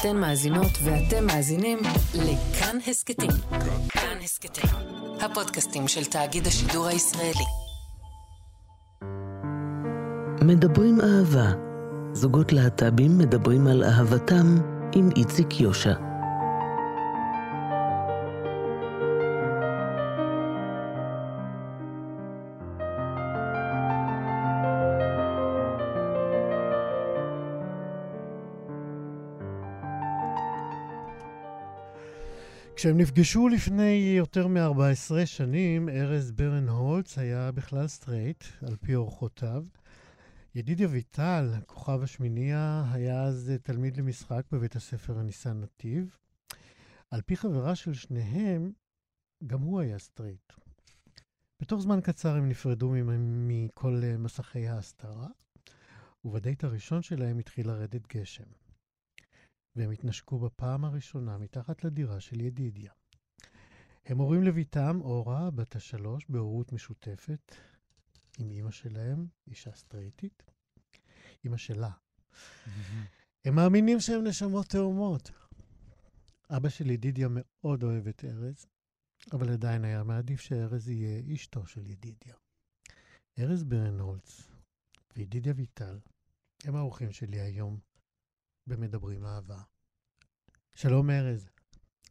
אתן מאזינות ואתם מאזינים לכאן הסכתים. כאן הסכתים, הפודקאסטים של תאגיד השידור הישראלי. מדברים אהבה. זוגות להט"בים מדברים על אהבתם עם איציק יושע. כשהם נפגשו לפני יותר מ-14 שנים, ארז ברנהולץ היה בכלל סטרייט, על פי אורחותיו. ידידיה ויטל, כוכב השמיניה, היה אז תלמיד למשחק בבית הספר ניסן נתיב. על פי חברה של שניהם, גם הוא היה סטרייט. בתוך זמן קצר הם נפרדו מכל מסכי ההסתרה, ובדייט הראשון שלהם התחיל לרדת גשם. והם התנשקו בפעם הראשונה מתחת לדירה של ידידיה. הם הורים לביתם, אורה, בת השלוש, בהורות משותפת, עם אימא שלהם, אישה סטרייטית, אימא שלה. הם מאמינים שהם נשמות תאומות. אבא של ידידיה מאוד אוהב את ארז, אבל עדיין היה מעדיף שארז יהיה אשתו של ידידיה. ארז ברנהולץ וידידיה ויטל הם האורחים שלי היום במדברים אהבה. שלום ארז.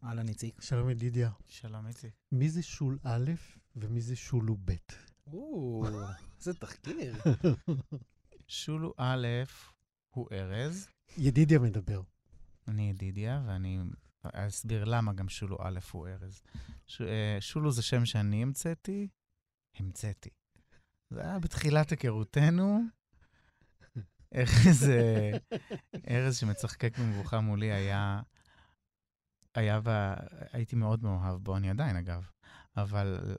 אהלן איציק. שלום ידידיה. שלום איציק. מי זה שול א' ומי זה שולו ב'? או, איזה תחקיר. שולו א' הוא ארז, ידידיה מדבר. אני ידידיה, ואני אסביר למה גם שולו א' הוא ארז. ש, אה, שולו זה שם שאני המצאתי, המצאתי. זה היה בתחילת היכרותנו. איך זה... ארז שמצחקק במבוכה מולי היה... היה ב... הייתי מאוד מאוהב בו, אני עדיין אגב, אבל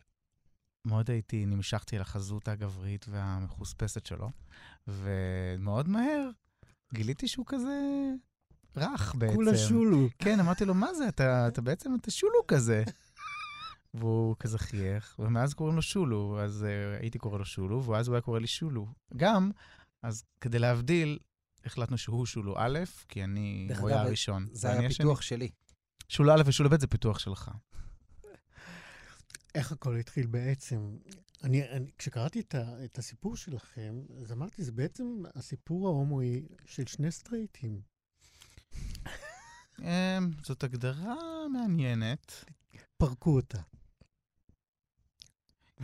מאוד הייתי, נמשכתי לחזות הגברית והמחוספסת שלו, ומאוד מהר גיליתי שהוא כזה רך בעצם. כולה שולו. כן, אמרתי לו, מה זה, אתה, אתה בעצם, אתה שולו כזה. והוא כזה חייך, ומאז קוראים לו שולו, אז uh, הייתי קורא לו שולו, ואז הוא היה קורא לי שולו. גם, אז כדי להבדיל, החלטנו שהוא שולו א', כי אני, הוא היה הראשון. זה היה פיתוח שלי. שולו א' ושולו ב' זה פיתוח שלך. איך הכל התחיל בעצם? אני, אני, כשקראתי את, ה, את הסיפור שלכם, אז אמרתי, זה בעצם הסיפור ההומואי של שני סטרייטים. אמ, זאת הגדרה מעניינת. פרקו אותה.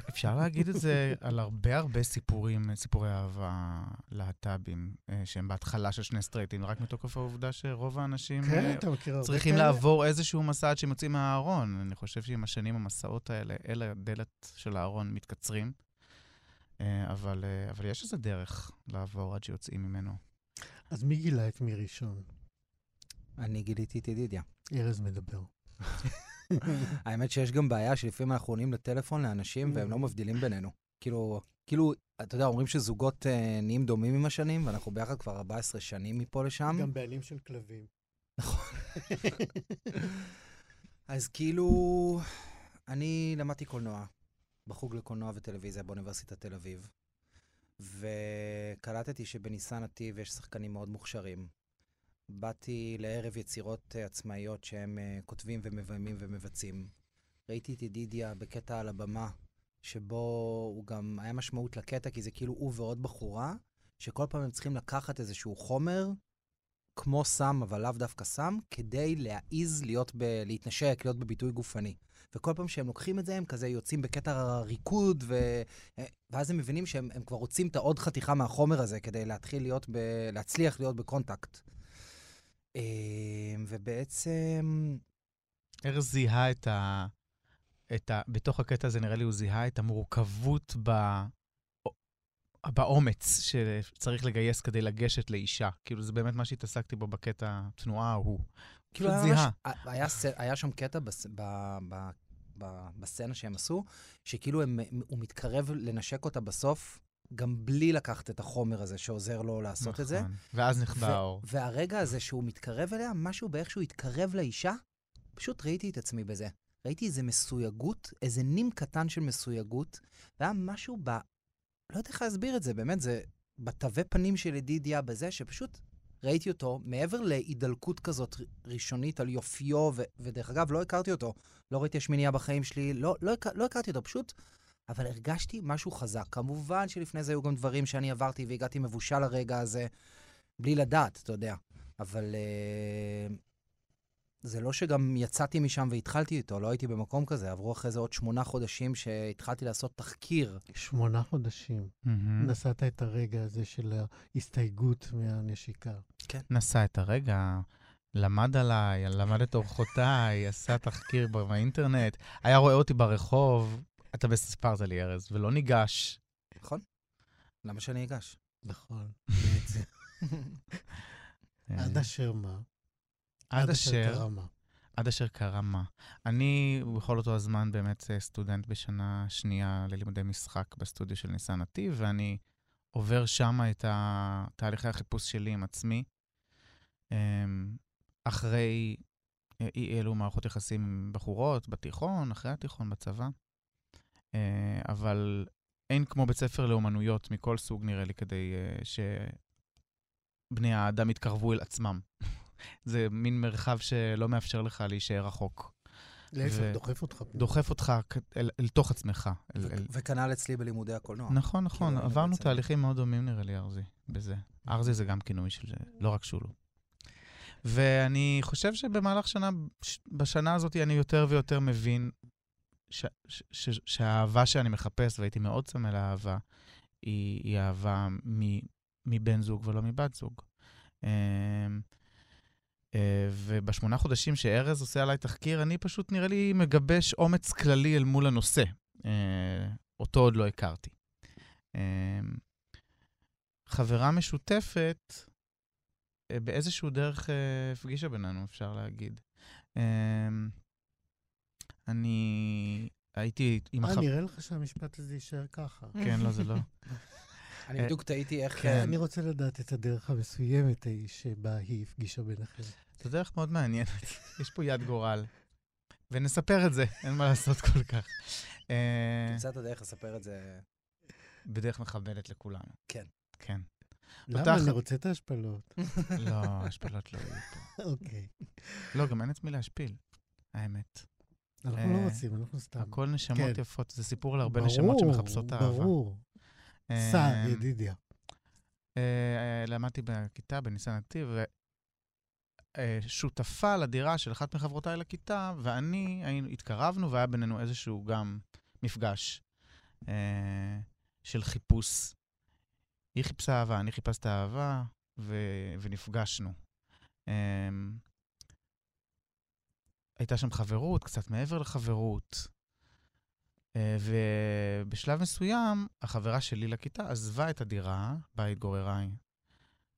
אפשר להגיד את זה על הרבה הרבה סיפורים, סיפורי אהבה להט"בים, אה, שהם בהתחלה של שני סטרייטים, רק מתוקף העובדה שרוב האנשים כן, אה, אתה מכיר הרבה צריכים כאלה? לעבור איזשהו מסע עד שהם יוצאים מהארון. אני חושב שעם השנים המסעות האלה, אל הדלת של הארון מתקצרים, אה, אבל, אבל יש איזה דרך לעבור עד שיוצאים ממנו. אז מי גילה את מי ראשון? אני גיליתי את ידידיה. ארז מדבר. האמת שיש גם בעיה שלפעמים אנחנו עונים לטלפון לאנשים והם לא מבדילים בינינו. כאילו, כאילו, אתה יודע, אומרים שזוגות אה, נהיים דומים עם השנים, ואנחנו ביחד כבר 14 שנים מפה לשם. גם בעלים של כלבים. אז כאילו, אני למדתי קולנוע, בחוג לקולנוע וטלוויזיה באוניברסיטת תל אביב, וקלטתי שבניסן נתיב יש שחקנים מאוד מוכשרים. באתי לערב יצירות אה, עצמאיות שהם uh, כותבים ומביימים ומבצעים. ראיתי את ידידיה בקטע על הבמה, שבו הוא גם, היה משמעות לקטע, כי זה כאילו הוא ועוד בחורה, שכל פעם הם צריכים לקחת איזשהו חומר, כמו סם, אבל לאו דווקא סם, כדי להעיז להיות ב... להתנשק, להיות בביטוי גופני. וכל פעם שהם לוקחים את זה, הם כזה יוצאים בקטע ריקוד, ו... ואז הם מבינים שהם הם כבר רוצים את העוד חתיכה מהחומר הזה כדי להתחיל להיות ב... להצליח להיות בקונטקט. אה, ובעצם, ארז זיהה את ה... את ה... בתוך הקטע הזה, נראה לי, הוא זיהה את המורכבות ב... באומץ שצריך לגייס כדי לגשת לאישה. כאילו, זה באמת מה שהתעסקתי בו בקטע התנועה ההוא. כאילו היה, זיהה. ממש, היה, היה שם קטע בס, ב, ב, ב, בסצנה שהם עשו, שכאילו הם, הוא מתקרב לנשק אותה בסוף, גם בלי לקחת את החומר הזה שעוזר לו לעשות את זה. נכון. ואז נכבה האור. והרגע הזה שהוא מתקרב אליה, משהו באיך שהוא התקרב לאישה, פשוט ראיתי את עצמי בזה. ראיתי איזה מסויגות, איזה נים קטן של מסויגות, והיה משהו ב... לא יודע איך להסביר את זה, באמת, זה בתווי פנים של ידידיה בזה, שפשוט ראיתי אותו, מעבר להידלקות כזאת ראשונית על יופיו, ו- ודרך אגב, לא הכרתי אותו, לא ראיתי השמינייה בחיים שלי, לא, לא, הכ- לא הכרתי אותו, פשוט, אבל הרגשתי משהו חזק. כמובן שלפני זה היו גם דברים שאני עברתי והגעתי מבושל לרגע הזה, בלי לדעת, אתה יודע. אבל uh, זה לא שגם יצאתי משם והתחלתי איתו, לא הייתי במקום כזה. עברו אחרי זה עוד שמונה חודשים שהתחלתי לעשות תחקיר. שמונה חודשים. מהמם. נסעת את הרגע הזה של ההסתייגות מהנשיקה. נסע את הרגע, למד עליי, למד את אורחותיי, עשה תחקיר באינטרנט, היה רואה אותי ברחוב, אתה סיפרת לי, ארז, ולא ניגש. נכון? למה שאני אגש? נכון. אה, עד אשר מה? עד אשר, קרה מה? עד אשר קרה מה. אני בכל אותו הזמן באמת אה, סטודנט בשנה שנייה ללימודי משחק בסטודיו של ניסן נתיב, ואני עובר שם את תהליכי החיפוש שלי עם עצמי. אמ, אחרי אה, אי אלו מערכות יחסים עם בחורות, בתיכון, אחרי התיכון, בצבא. אה, אבל אין כמו בית ספר לאומנויות מכל סוג, נראה לי, כדי אה, שבני האדם יתקרבו אל עצמם. זה מין מרחב שלא מאפשר לך להישאר רחוק. להפך, ו- דוחף אותך. דוחף אותך אל, אל תוך עצמך. אל, אל... וכנ"ל אצלי בלימודי הקולנוע. נכון, נכון, כאילו, עברנו בעצם- תהליכים מאוד דומים נראה לי, ארזי, בזה. ארזי זה גם כינוי של זה, לא רק שולו. ואני חושב שבמהלך שנה, בשנה הזאת אני יותר ויותר מבין ש, ש, ש, שהאהבה שאני מחפש, והייתי מאוד צמא לאהבה, היא, היא אהבה מ, מבן זוג ולא מבת זוג. אמ, אה, ובשמונה חודשים שארז עושה עליי תחקיר, אני פשוט נראה לי מגבש אומץ כללי אל מול הנושא. אה, אותו עוד לא הכרתי. אה, חברה משותפת אה, באיזשהו דרך הפגישה בינינו, אפשר להגיד. אה, אני הייתי עם אה, החבר... נראה לך שהמשפט הזה יישאר ככה. כן, לא, זה לא. אני אה, בדיוק תהיתי איך... כן. אני רוצה לדעת את הדרך המסוימת ההיא שבה היא הפגישה ביניכם. זו דרך מאוד מעניינת. יש פה יד גורל. ונספר את זה, אין מה לעשות כל כך. אה, תמצא את הדרך לספר את זה. בדרך מכבדת לכולנו. כן. כן. למה? אני רוצה את ההשפלות. לא, השפלות לא יהיו פה. אוקיי. לא, גם אין את מי להשפיל, האמת. אנחנו אה, לא רוצים, אנחנו סתם. הכל נשמות כן. יפות, זה סיפור על הרבה נשמות ברור, שמחפשות אהבה. ברור. אה, סע, ידידיה. אה, אה, למדתי בכיתה בניסן נתיב, ושותפה לדירה של אחת מחברותיי לכיתה, ואני, התקרבנו והיה בינינו איזשהו גם מפגש אה, של חיפוש. היא חיפשה אהבה, אני חיפשתי אהבה, ונפגשנו. הייתה שם חברות, קצת מעבר לחברות. אה, ובשלב מסוים, החברה שלי לכיתה עזבה את הדירה בה התגוררה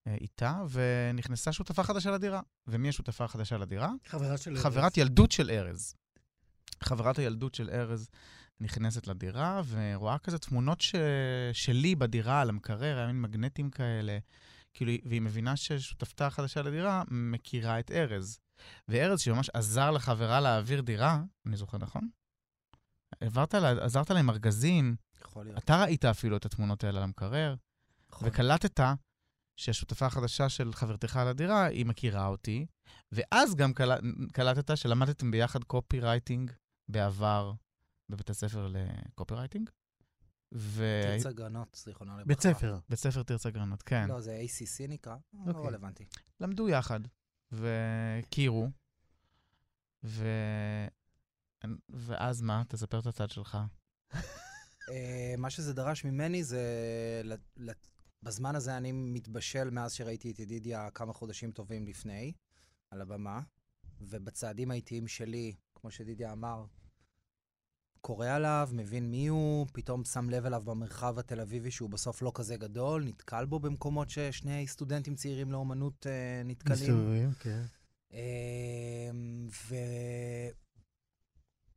אה, איתה, ונכנסה שותפה חדשה לדירה. ומי השותפה החדשה לדירה? חברה של... חברת ילדות של ארז. חברת הילדות של ארז נכנסת לדירה, ורואה כזה תמונות ש... שלי בדירה על המקרר, היה מין מגנטים כאלה. כאילו, והיא מבינה ששותפתה החדשה לדירה מכירה את ארז. וארז, שממש עזר לחברה להעביר דירה, אני זוכר נכון? העברת לה, עזרת לה עם ארגזים, יכול להיות. אתה ראית אפילו את התמונות האלה על המקרר, נכון. וקלטת שהשותפה החדשה של חברתך לדירה, היא מכירה אותי, ואז גם קל... קלטת שלמדתם ביחד קופירייטינג בעבר בבית הספר לקופירייטינג. ו... תרצה גרנות, זיכרונה לברכה. בית ספר. בית ספר תרצה גרנות, כן. לא, זה ACC נקרא, לא אוקיי. רלוונטי. למדו יחד, והכירו, ו... ואז מה? תספר את הצד שלך. אה, מה שזה דרש ממני זה... בזמן הזה אני מתבשל מאז שראיתי את ידידיה כמה חודשים טובים לפני, על הבמה, ובצעדים האיטיים שלי, כמו שידידיה אמר, קורא עליו, מבין מי הוא, פתאום שם לב אליו במרחב התל אביבי שהוא בסוף לא כזה גדול, נתקל בו במקומות ששני סטודנטים צעירים לאומנות אה, נתקלים. מסתובבים, כן. אמ,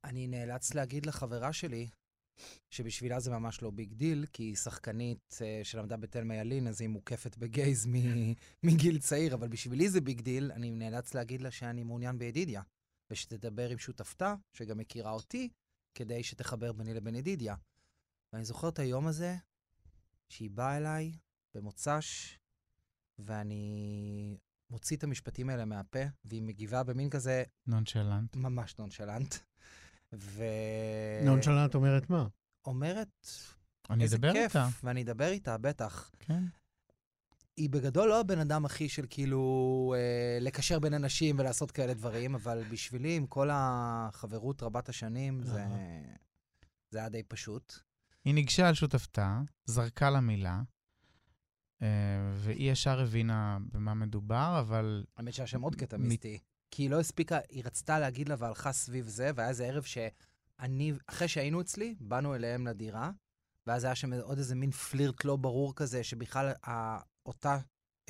ואני נאלץ להגיד לחברה שלי, שבשבילה זה ממש לא big deal, כי היא שחקנית אה, שלמדה בתלמה ילין, אז היא מוקפת ב gays מ- מגיל צעיר, אבל בשבילי זה big deal, אני נאלץ להגיד לה שאני מעוניין בידידיה, ושתדבר עם שותפתה, שגם מכירה אותי, כדי שתחבר ביני לבין ידידיה. ואני זוכר את היום הזה, שהיא באה אליי במוצ"ש, ואני מוציא את המשפטים האלה מהפה, והיא מגיבה במין כזה נונשלנט. ממש נונשלנט. ו... נונשלנט אומרת מה? אומרת, אני איזה אדבר כיף, איתה. ואני אדבר איתה, בטח. כן. היא בגדול לא הבן אדם הכי של כאילו אה, לקשר בין אנשים ולעשות כאלה דברים, אבל בשבילי, עם כל החברות רבת השנים, זה. זה היה די פשוט. היא ניגשה על שותפתה, זרקה לה מילה, אה, והיא ישר הבינה במה מדובר, אבל האמת שהיה שם עוד קטע מיסטי. כי היא לא הספיקה, היא רצתה להגיד לה והלכה סביב זה, והיה איזה ערב שאני, אחרי שהיינו אצלי, באנו אליהם לדירה, ואז היה שם עוד איזה מין פלירט לא ברור כזה, שבכלל אותה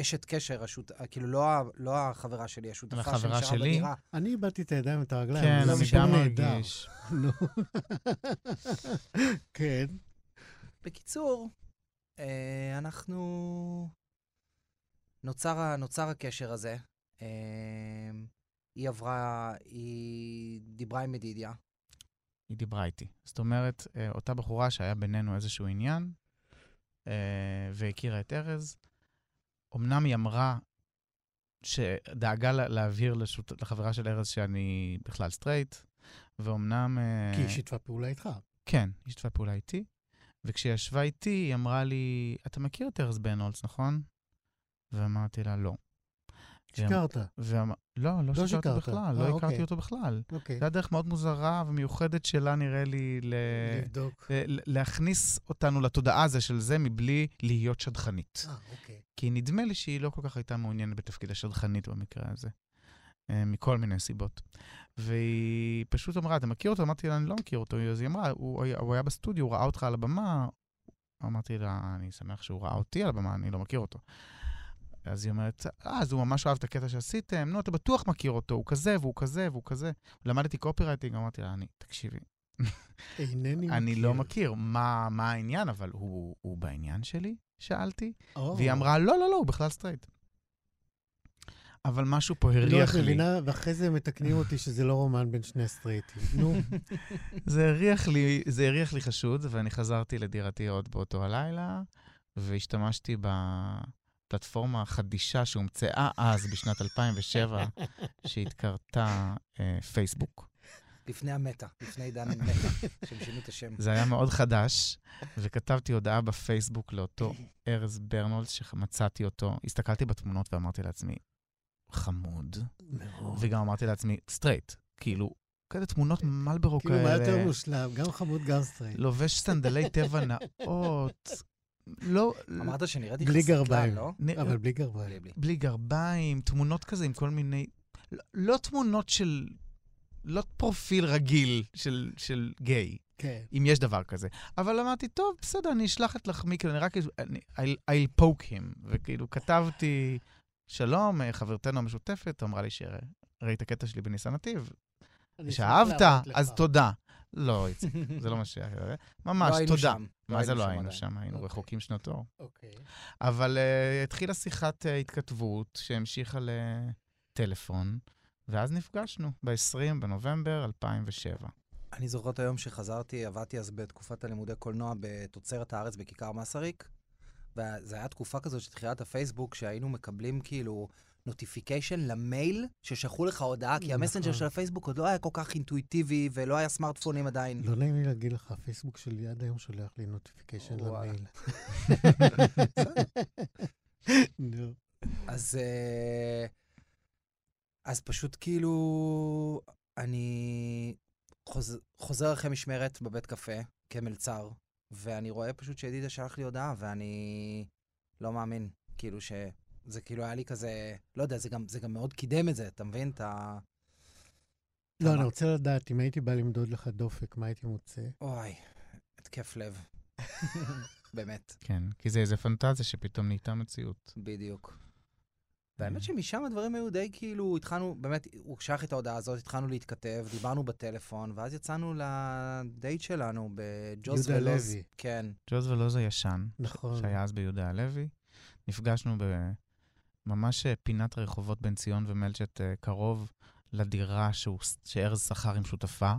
אשת קשר, השות, כאילו לא, ה- לא החברה שלי, השותפה החברה שנשארה שלי? בדירה. אני איבדתי את הידיים ואת הרגליים. כן, אני גם. מרגיש. נו. כן. בקיצור, אה, אנחנו... נוצר, נוצר הקשר הזה. אה, היא עברה, היא דיברה עם ידידיה. היא דיברה איתי. זאת אומרת, אה, אותה בחורה שהיה בינינו איזשהו עניין, והכירה את ארז, אמנם היא אמרה שדאגה לה- להבהיר לשות... לחברה של ארז שאני בכלל סטרייט, ואומנם... אה, כי היא שיתפה פעולה איתך. כן, היא שיתפה פעולה איתי. וכשהיא ישבה איתי, היא אמרה לי, אתה מכיר את ארז ברנהולץ, נכון? ואמרתי לה, לא. שיקרת. ואמר, לא, לא שיקרתי שיקרת. בכלל, אה, לא הכרתי אוקיי. אותו בכלל. אוקיי. זו הייתה דרך מאוד מוזרה ומיוחדת שלה, נראה לי, ל... לבדוק. ל- להכניס אותנו לתודעה הזו של זה מבלי להיות שדכנית. אה, אוקיי. כי נדמה לי שהיא לא כל כך הייתה מעוניינת בתפקיד השדכנית במקרה הזה, אה, מכל מיני סיבות. והיא פשוט אמרה, אתה מכיר אותו? אמרתי לה, אני לא מכיר אותו. אז היא אמרה, הוא, הוא היה בסטודיו, הוא ראה אותך על הבמה. אמרתי לה, אני שמח שהוא ראה אותי על הבמה, אני לא מכיר אותו. אז היא אומרת, אה, אז הוא ממש אהב את הקטע שעשיתם, נו, אתה בטוח מכיר אותו, הוא כזה והוא כזה והוא כזה. למדתי קופירייטינג, אמרתי לה, אני, תקשיבי, אינני מכיר. אני לא מכיר, מה, מה העניין, אבל הוא, הוא בעניין שלי? שאלתי. או. והיא אמרה, לא, לא, לא, הוא בכלל סטרייט. אבל משהו פה לא, הריח לי. מבינה, ואחרי זה מתקנים אותי שזה לא רומן בין שני סטרייטים. נו, זה הריח לי, זה הריח לי חשוד, ואני חזרתי לדירתי עוד באותו הלילה, והשתמשתי בפלטפורמה החדישה שהומצאה אז, בשנת 2007, שהתקראה אה, פייסבוק. לפני המטה, לפני עידן המטה, שהם שינו את השם. זה היה מאוד חדש, וכתבתי הודעה בפייסבוק לאותו ארז ברנהולץ, שמצאתי אותו. הסתכלתי בתמונות ואמרתי לעצמי, חמוד. מאוד. וגם אמרתי לעצמי, סטרייט. כאילו, כאלה תמונות מלברו כאילו, מה יותר כאלה, מושלם? גם חמוד, גם סטרייט. לובש סנדלי טבע נאות, לא, אמרת שנראיתי בלי גרביים. לא? אבל בלי גרביים. בלי, גרביים, תמונות כזה עם כל מיני... לא, לא תמונות של... לא פרופיל רגיל של, של גיי, כן. אם יש דבר כזה. אבל אמרתי, טוב, בסדר, אני אשלח את לחמי, כאילו, אני רק... אני, I'll, I'll poke him. וכאילו, כתבתי, שלום, אה, חברתנו המשותפת, אמרה לי שראית הקטע שלי בניסן נתיב, שאהבת. אז תודה. לא, איציק, זה לא מה ש... ממש, לא היינו תודה. שם. מה זה לא שם היינו. שם? היינו אוקיי. רחוקים שנות אור. אוקיי. אבל uh, התחילה שיחת uh, התכתבות שהמשיכה לטלפון, ואז נפגשנו ב-20 בנובמבר 2007. אני זוכר את היום שחזרתי, עבדתי אז בתקופת הלימודי קולנוע בתוצרת הארץ בכיכר מסריק, וזו הייתה תקופה כזאת של תחילת הפייסבוק, שהיינו מקבלים כאילו notification למייל ששלחו לך הודעה, כי נכון. המסנג'ר של הפייסבוק עוד לא היה כל כך אינטואיטיבי ולא היה סמארטפונים עדיין. לא נעים לי להגיד לך, הפייסבוק שלי עד היום שולח לי notification. למייל. אז, אה, אז פשוט כאילו, אני חוז, חוזר אחרי משמרת בבית קפה כמלצר, ואני רואה פשוט שידידה שלח לי הודעה, ואני לא מאמין, כאילו שזה כאילו היה לי כזה, לא יודע, זה גם, זה גם מאוד קידם את זה, אתה מבין? את ה... לא? אני רוצה לדעת, אם הייתי בא למדוד לך דופק, מה הייתי מוצא? אוי, התקף לב. באמת, כן, כי זה איזה פנטזיה שפתאום נהייתה מציאות. בדיוק. והאמת שמשם הדברים היו די כאילו, התחלנו, באמת, הוא שלח את ההודעה הזאת, התחלנו להתכתב, דיברנו בטלפון, ואז יצאנו לדייט שלנו יהודה ולוז. לוי. כן. ג'וז ולוז הישן, נכון. שהיה אז ביהודה הלוי. נפגשנו בממש אה, פינת הרחובות בן ציון ומלצ'ט אה, קרוב לדירה שהוא- שארז שכר עם שותפה.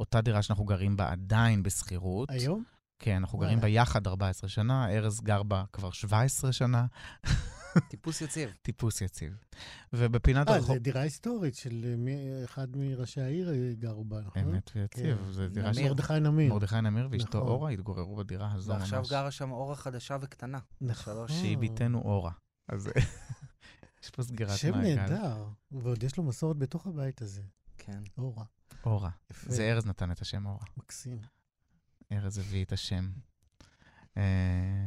אותה דירה שאנחנו גרים בה עדיין בשכירות. היום? כן, אנחנו וואלה. גרים בה יחד 14 שנה, ארז גר בה כבר 17 שנה. טיפוס יציב. טיפוס יציב. ובפינת אה, הרחוב... זו דירה היסטורית של אה, מי- אחד מראשי העיר אה, גרו בה, נכון? אמת ויציב, כן. זו דירה של. מרדכי נמיר. מרדכי נמיר ואשתו נכון. אורה התגוררו בדירה הזו ממש. ועכשיו גרה שם אורה חדשה וקטנה. נכון. שהיא ביתנו אורה. אז יש פה סגירת שם מעגל. נהדר, ועוד יש לו מסורת בתוך הבית הזה. כן. אורה. אורה. יפה. זה ארז נתן את השם אורה. מקסים. ארז הביא את השם. אה,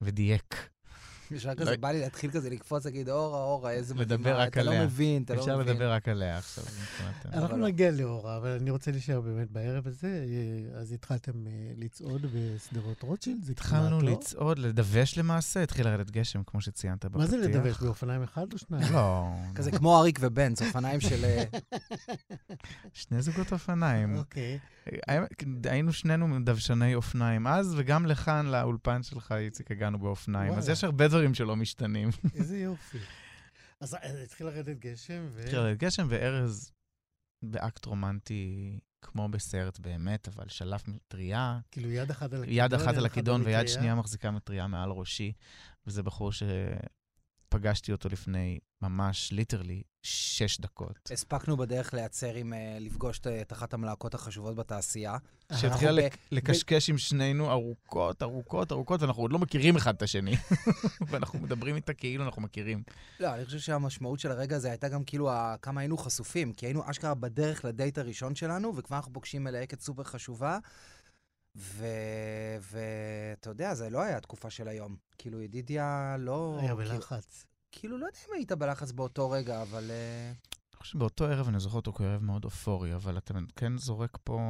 ודייק. ישר כזה, בא לי להתחיל כזה לקפוץ, להגיד, אורה, אורה, איזה מדהימה, אתה לא. מבין, אתה לא מבין. אפשר לדבר רק עליה עכשיו. אנחנו לא. נגיע לאורה, אבל אני רוצה להישאר באמת בערב הזה. אה, אז התחלתם אה, לצעוד בשדרות רוטשילד? התחלנו? לצעוד, לדווש למעשה, התחיל לרדת גשם, כמו שציינת בפתיח. מה זה לדווש? באופניים אחד או שניים? לא. כזה כמו אריק ובנץ, אופניים של... אה, שני זוגות אופניים. אוקיי. היינו שנינו דוושני אופניים אז, וגם לכאן, לאולפן שלך, איציק, הגענו באופניים. אז. יש הרבה דברים שלא משתנים. איזה יופי. אז אה, התחיל לרדת גשם, ו... התחיל לרדת גשם, וארז באקט רומנטי, כמו בסרט באמת, אבל שלף מטריה, כאילו יד אחת על הכידון, יד אחת על הכידון ויד. שנייה מחזיקה מטריה מעל ראשי, וזה בחור שפגשתי אותו לפני ממש, ליטרלי, שש דקות. הספקנו בדרך לייצר עם, אה, לפגוש את- את אחת המלהקות החשובות בתעשייה. שהתחילה אנחנו לק- לקשקש עם שנינו ארוכות, ארוכות, ארוכות, ואנחנו עוד לא מכירים אחד את השני. ואנחנו מדברים איתה כאילו אנחנו מכירים. לא, אני חושב שהמשמעות של הרגע הזה הייתה גם כאילו ה- כמה היינו חשופים, כי היינו אשכרה בדרך לדייט הראשון שלנו, וכבר אנחנו פוגשים מלהקת סופר חשובה, ואתה יודע, זה לא היה תקופה של היום. כאילו, ידידיה לא... היה כאילו- בלחץ. כאילו, לא יודע אם היית בלחץ באותו רגע, אבל... אה, אני חושב שבאותו ערב אני זוכר אותו כערב מאוד אופורי, אבל אתה כן זורק פה,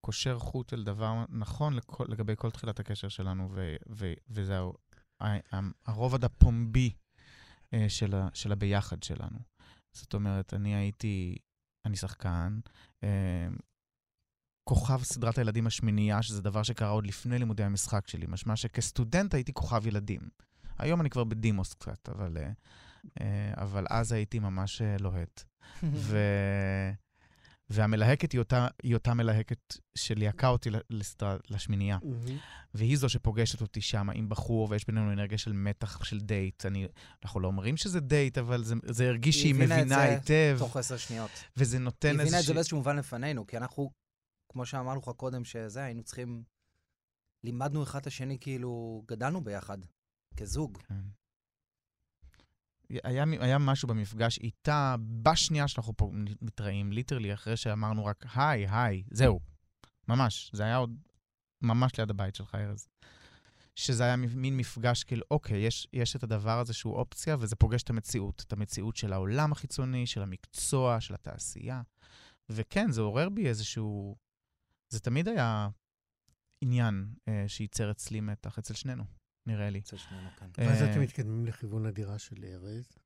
קושר חוט אל דבר נכון לכל, לגבי כל תחילת הקשר שלנו, ו, ו, וזהו, הרובד הפומבי אה, של, ה, של הביחד שלנו. זאת אומרת, אני הייתי, אני שחקן, אה, כוכב סדרת הילדים השמינייה, שזה דבר שקרה עוד לפני לימודי המשחק שלי, משמע שכסטודנט הייתי כוכב ילדים. היום אני כבר בדימוס קצת, אבל, אה, אה, אבל אז הייתי ממש אה, לוהט. ו... והמלהקת היא אותה, היא אותה מלהקת שליהקה אותי לסדרה, לשמינייה. מהמם. והיא זו שפוגשת אותי שם עם בחור, ויש בינינו אנרגיה של מתח, של דייט. אני, אנחנו לא אומרים שזה דייט, אבל זה, זה הרגיש היא שהיא הבינה את מבינה זה היטב, תוך עשר שניות. וזה נותן היא הבינה את זה איזושהי... באיזשהו מובן לפנינו, כי אנחנו, כמו שאמרנו לך קודם, שזה, היינו צריכים... לימדנו אחד את השני, כאילו, גדלנו ביחד, כזוג. כן. היה, היה משהו במפגש איתה, בשנייה שאנחנו פה מתראים, literally, אחרי שאמרנו רק היי, היי, זהו. ממש, זה היה עוד ממש ליד הבית שלך, ארז. שזה היה מין מפגש כאילו, אוקיי, יש, יש את הדבר הזה שהוא אופציה, וזה פוגש את המציאות. את המציאות של העולם החיצוני, של המקצוע, של התעשייה. וכן, זה עורר בי איזשהו... זה תמיד היה עניין אה, שייצר אצלי מתח, אצל שנינו, נראה לי. אצל שנינו. ואז אה, אתם מתקדמים לכיוון הדירה של ארז.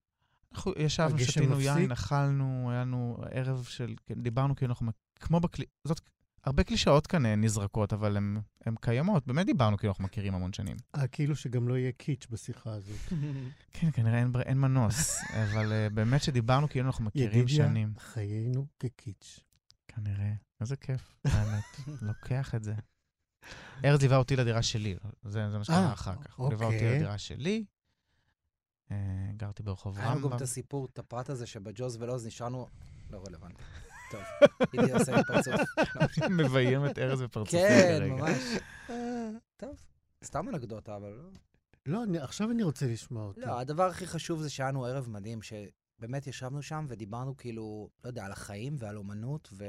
אנחנו ישבנו, שתינו? יין, אכלנו, היה לנו ערב של... כן, דיברנו כאילו אנחנו... כמו בקלי... זאת... הרבה קלישאות כאן אה, נזרקות, אבל הן קיימות. באמת דיברנו כאילו אנחנו מכירים המון שנים. אה, כאילו שגם לא יהיה קיץ' בשיחה הזאת. כן, כנראה אין, אין מנוס, אבל אה, באמת שדיברנו כאילו אנחנו מכירים ידידיה, שנים. חיינו כקיץ'. כנראה. איזה כיף, האמת. לוקח את זה. ארז ליווה אותי לדירה שלי, זה, זה מה שקרה אה, אחר כך. הוא ליווה אותי אוקיי. לדירה שלי, אה, גרתי ברחוב היה לנו גם רמב"ם. את הסיפור, את הפרט הזה שבג'וז ולוז נשארנו... לא רלוונטי. טוב, ידידי עושה לי פרצוף. מביים את ארז בפרצופי כן, כרגע. ממש. טוב, סתם אנקדוטה, אבל לא. לא, עכשיו אני רוצה לשמוע אותה. לא, הדבר הכי חשוב זה שהיה לנו ערב מדהים, שבאמת ישבנו שם ודיברנו כאילו, לא יודע, על החיים ועל אומנות, ו...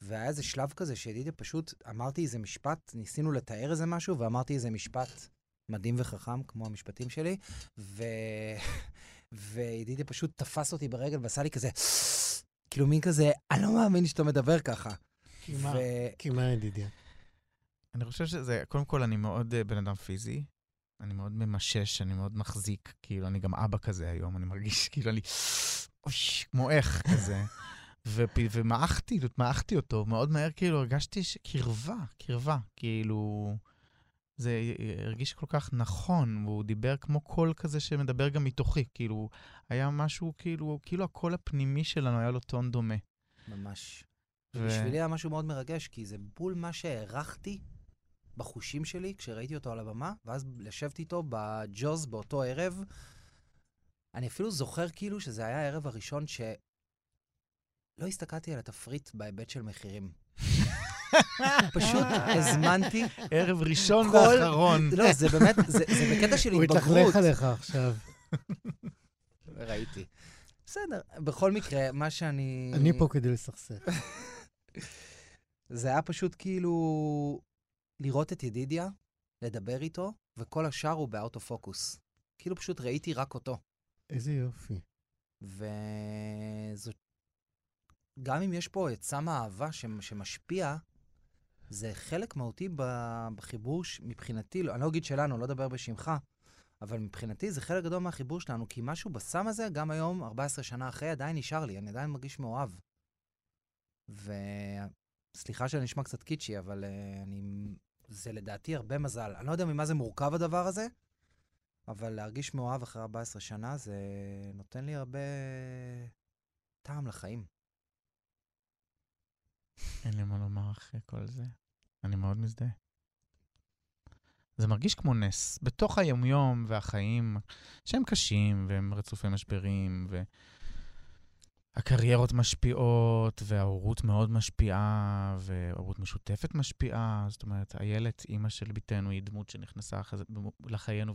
והיה איזה שלב כזה שידידיה פשוט, אמרתי איזה משפט, ניסינו לתאר איזה משהו, ואמרתי איזה משפט מדהים וחכם, כמו המשפטים שלי, ו... וידידיה פשוט תפס אותי ברגל ועשה לי כזה, כאילו מין כזה, אני לא מאמין שאתה מדבר ככה. כי מה? ו- כי מה ידידיה? אני חושב שזה, קודם כל, אני מאוד uh, בן אדם פיזי. אני מאוד ממשש, אני מאוד מחזיק. כאילו, אני גם אבא כזה היום, אני מרגיש כאילו אני... אוי, כמו איך כזה. ומעכתי, מעכתי אותו, מאוד מהר כאילו הרגשתי. קרבה, קרבה. כאילו, זה הרגיש כל כך נכון, והוא דיבר כמו קול כזה שמדבר גם מתוכי. כאילו, היה משהו, כאילו, כאילו הקול הפנימי שלנו היה לו טון דומה. ממש. ו- בשבילי היה משהו מאוד מרגש, כי זה בול מה שהערכתי בחושים שלי כשראיתי אותו על הבמה, ואז לשבת איתו בג'וז באותו ערב, אני אפילו זוכר כאילו שזה היה הערב הראשון ש... לא הסתכלתי על התפריט בהיבט של מחירים. פשוט הזמנתי ערב ראשון כל- ואחרון. לא, זה באמת, זה זה בקטע של הוא התבגרות. התלכלך עליך עכשיו. ראיתי. בסדר, בכל מקרה, מה שאני... אני פה כדי לסכסך. זה היה פשוט כאילו לראות את ידידיה, לדבר איתו, וכל השאר הוא באוטו פוקוס. כאילו פשוט ראיתי רק אותו. איזה יופי. וזאת... גם אם יש פה את סם האהבה. שמשפיע, זה חלק מהותי בחיבור. מבחינתי, לא, אני לא אגיד שלנו, לא אדבר בשמך, אבל מבחינתי זה חלק גדול מהחיבור שלנו, כי משהו בסם הזה, גם היום, 14 שנה אחרי, עדיין נשאר לי, אני עדיין מרגיש מאוהב. וסליחה שאני נשמע קצת קיצ'י, אבל uh, אני... זה לדעתי הרבה מזל. אני לא יודע ממה זה מורכב הדבר הזה, אבל להרגיש מאוהב אחרי 14 שנה, זה נותן לי הרבה טעם לחיים. אין לי מה לומר אחרי כל זה. אני מאוד מזדהה. זה מרגיש כמו נס. בתוך היומיום והחיים, שהם קשים והם רצופי משברים, והקריירות משפיעות, וההורות מאוד משפיעה, וההורות משותפת משפיעה. זאת אומרת, איילת, אימא של בתנו, היא דמות שנכנסה במו- לחיינו,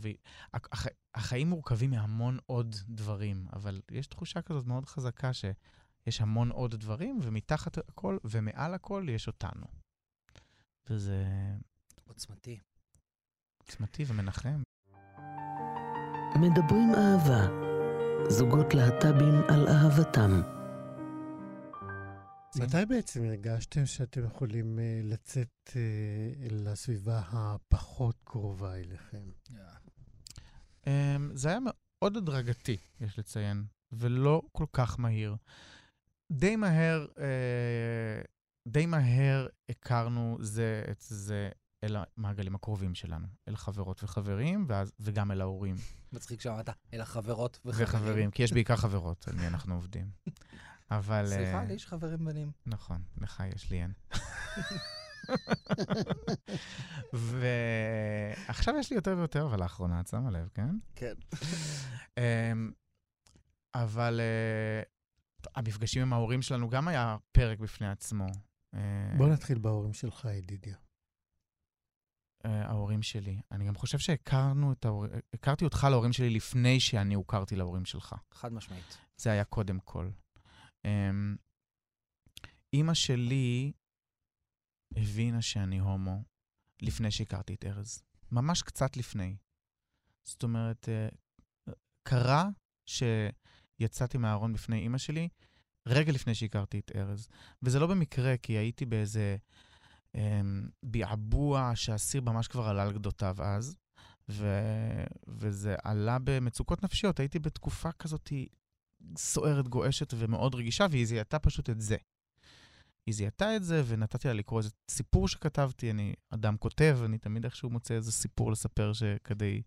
והחיים מורכבים מהמון עוד דברים, אבל יש תחושה כזאת מאוד חזקה ש... יש המון עוד דברים, ומתחת הכל ומעל הכל יש אותנו. וזה עוצמתי. עוצמתי ומנחם. מדברים אהבה. זוגות להט"בים על אהבתם. מתי בעצם הרגשתם שאתם יכולים אה, לצאת אה, לסביבה הפחות קרובה אליכם? אמ, זה היה מאוד הדרגתי, יש לציין, ולא כל כך מהיר. די מהר, אה, די מהר הכרנו זה את זה אל המעגלים הקרובים שלנו, אל חברות וחברים, ואז, וגם אל ההורים מצחיק שאמרת, אל החברות וחברים. וחברים, כי יש בעיקר חברות, על מי אנחנו עובדים. אבל... סליחה, אה, לי יש חברים בנים. נכון, לך יש לי אין. ועכשיו יש לי יותר ויותר, אבל לאחרונה את שמה לב, כן? כן. אמ, אבל אה, המפגשים עם ההורים שלנו גם היה פרק בפני עצמו. אה, בוא נתחיל בהורים שלך, ידידיה. אה, ההורים שלי. אני גם חושב שהכרנו את ההורים, הכרתי אותך להורים שלי לפני שאני הוכרתי להורים שלך. חד משמעית. זה היה קודם כל. אמ, אימא שלי הבינה שאני הומו לפני שהכרתי את ארז. ממש קצת לפני. זאת אומרת, אה, קרה שיצאתי מהארון בפני אימא שלי רגע לפני שהכרתי את ארז. וזה לא במקרה, כי הייתי באיזה אמ, ביעבוע שהסיר ממש כבר עלה על גדותיו אז, ו... וזה עלה במצוקות נפשיות. הייתי בתקופה כזאת סוערת, גועשת ומאוד רגישה, והיא זיהתה פשוט את זה. היא זיהתה את זה, ונתתי לה לקרוא איזה סיפור שכתבתי. אני אדם כותב, אני תמיד איכשהו מוצא איזה סיפור לספר שכדי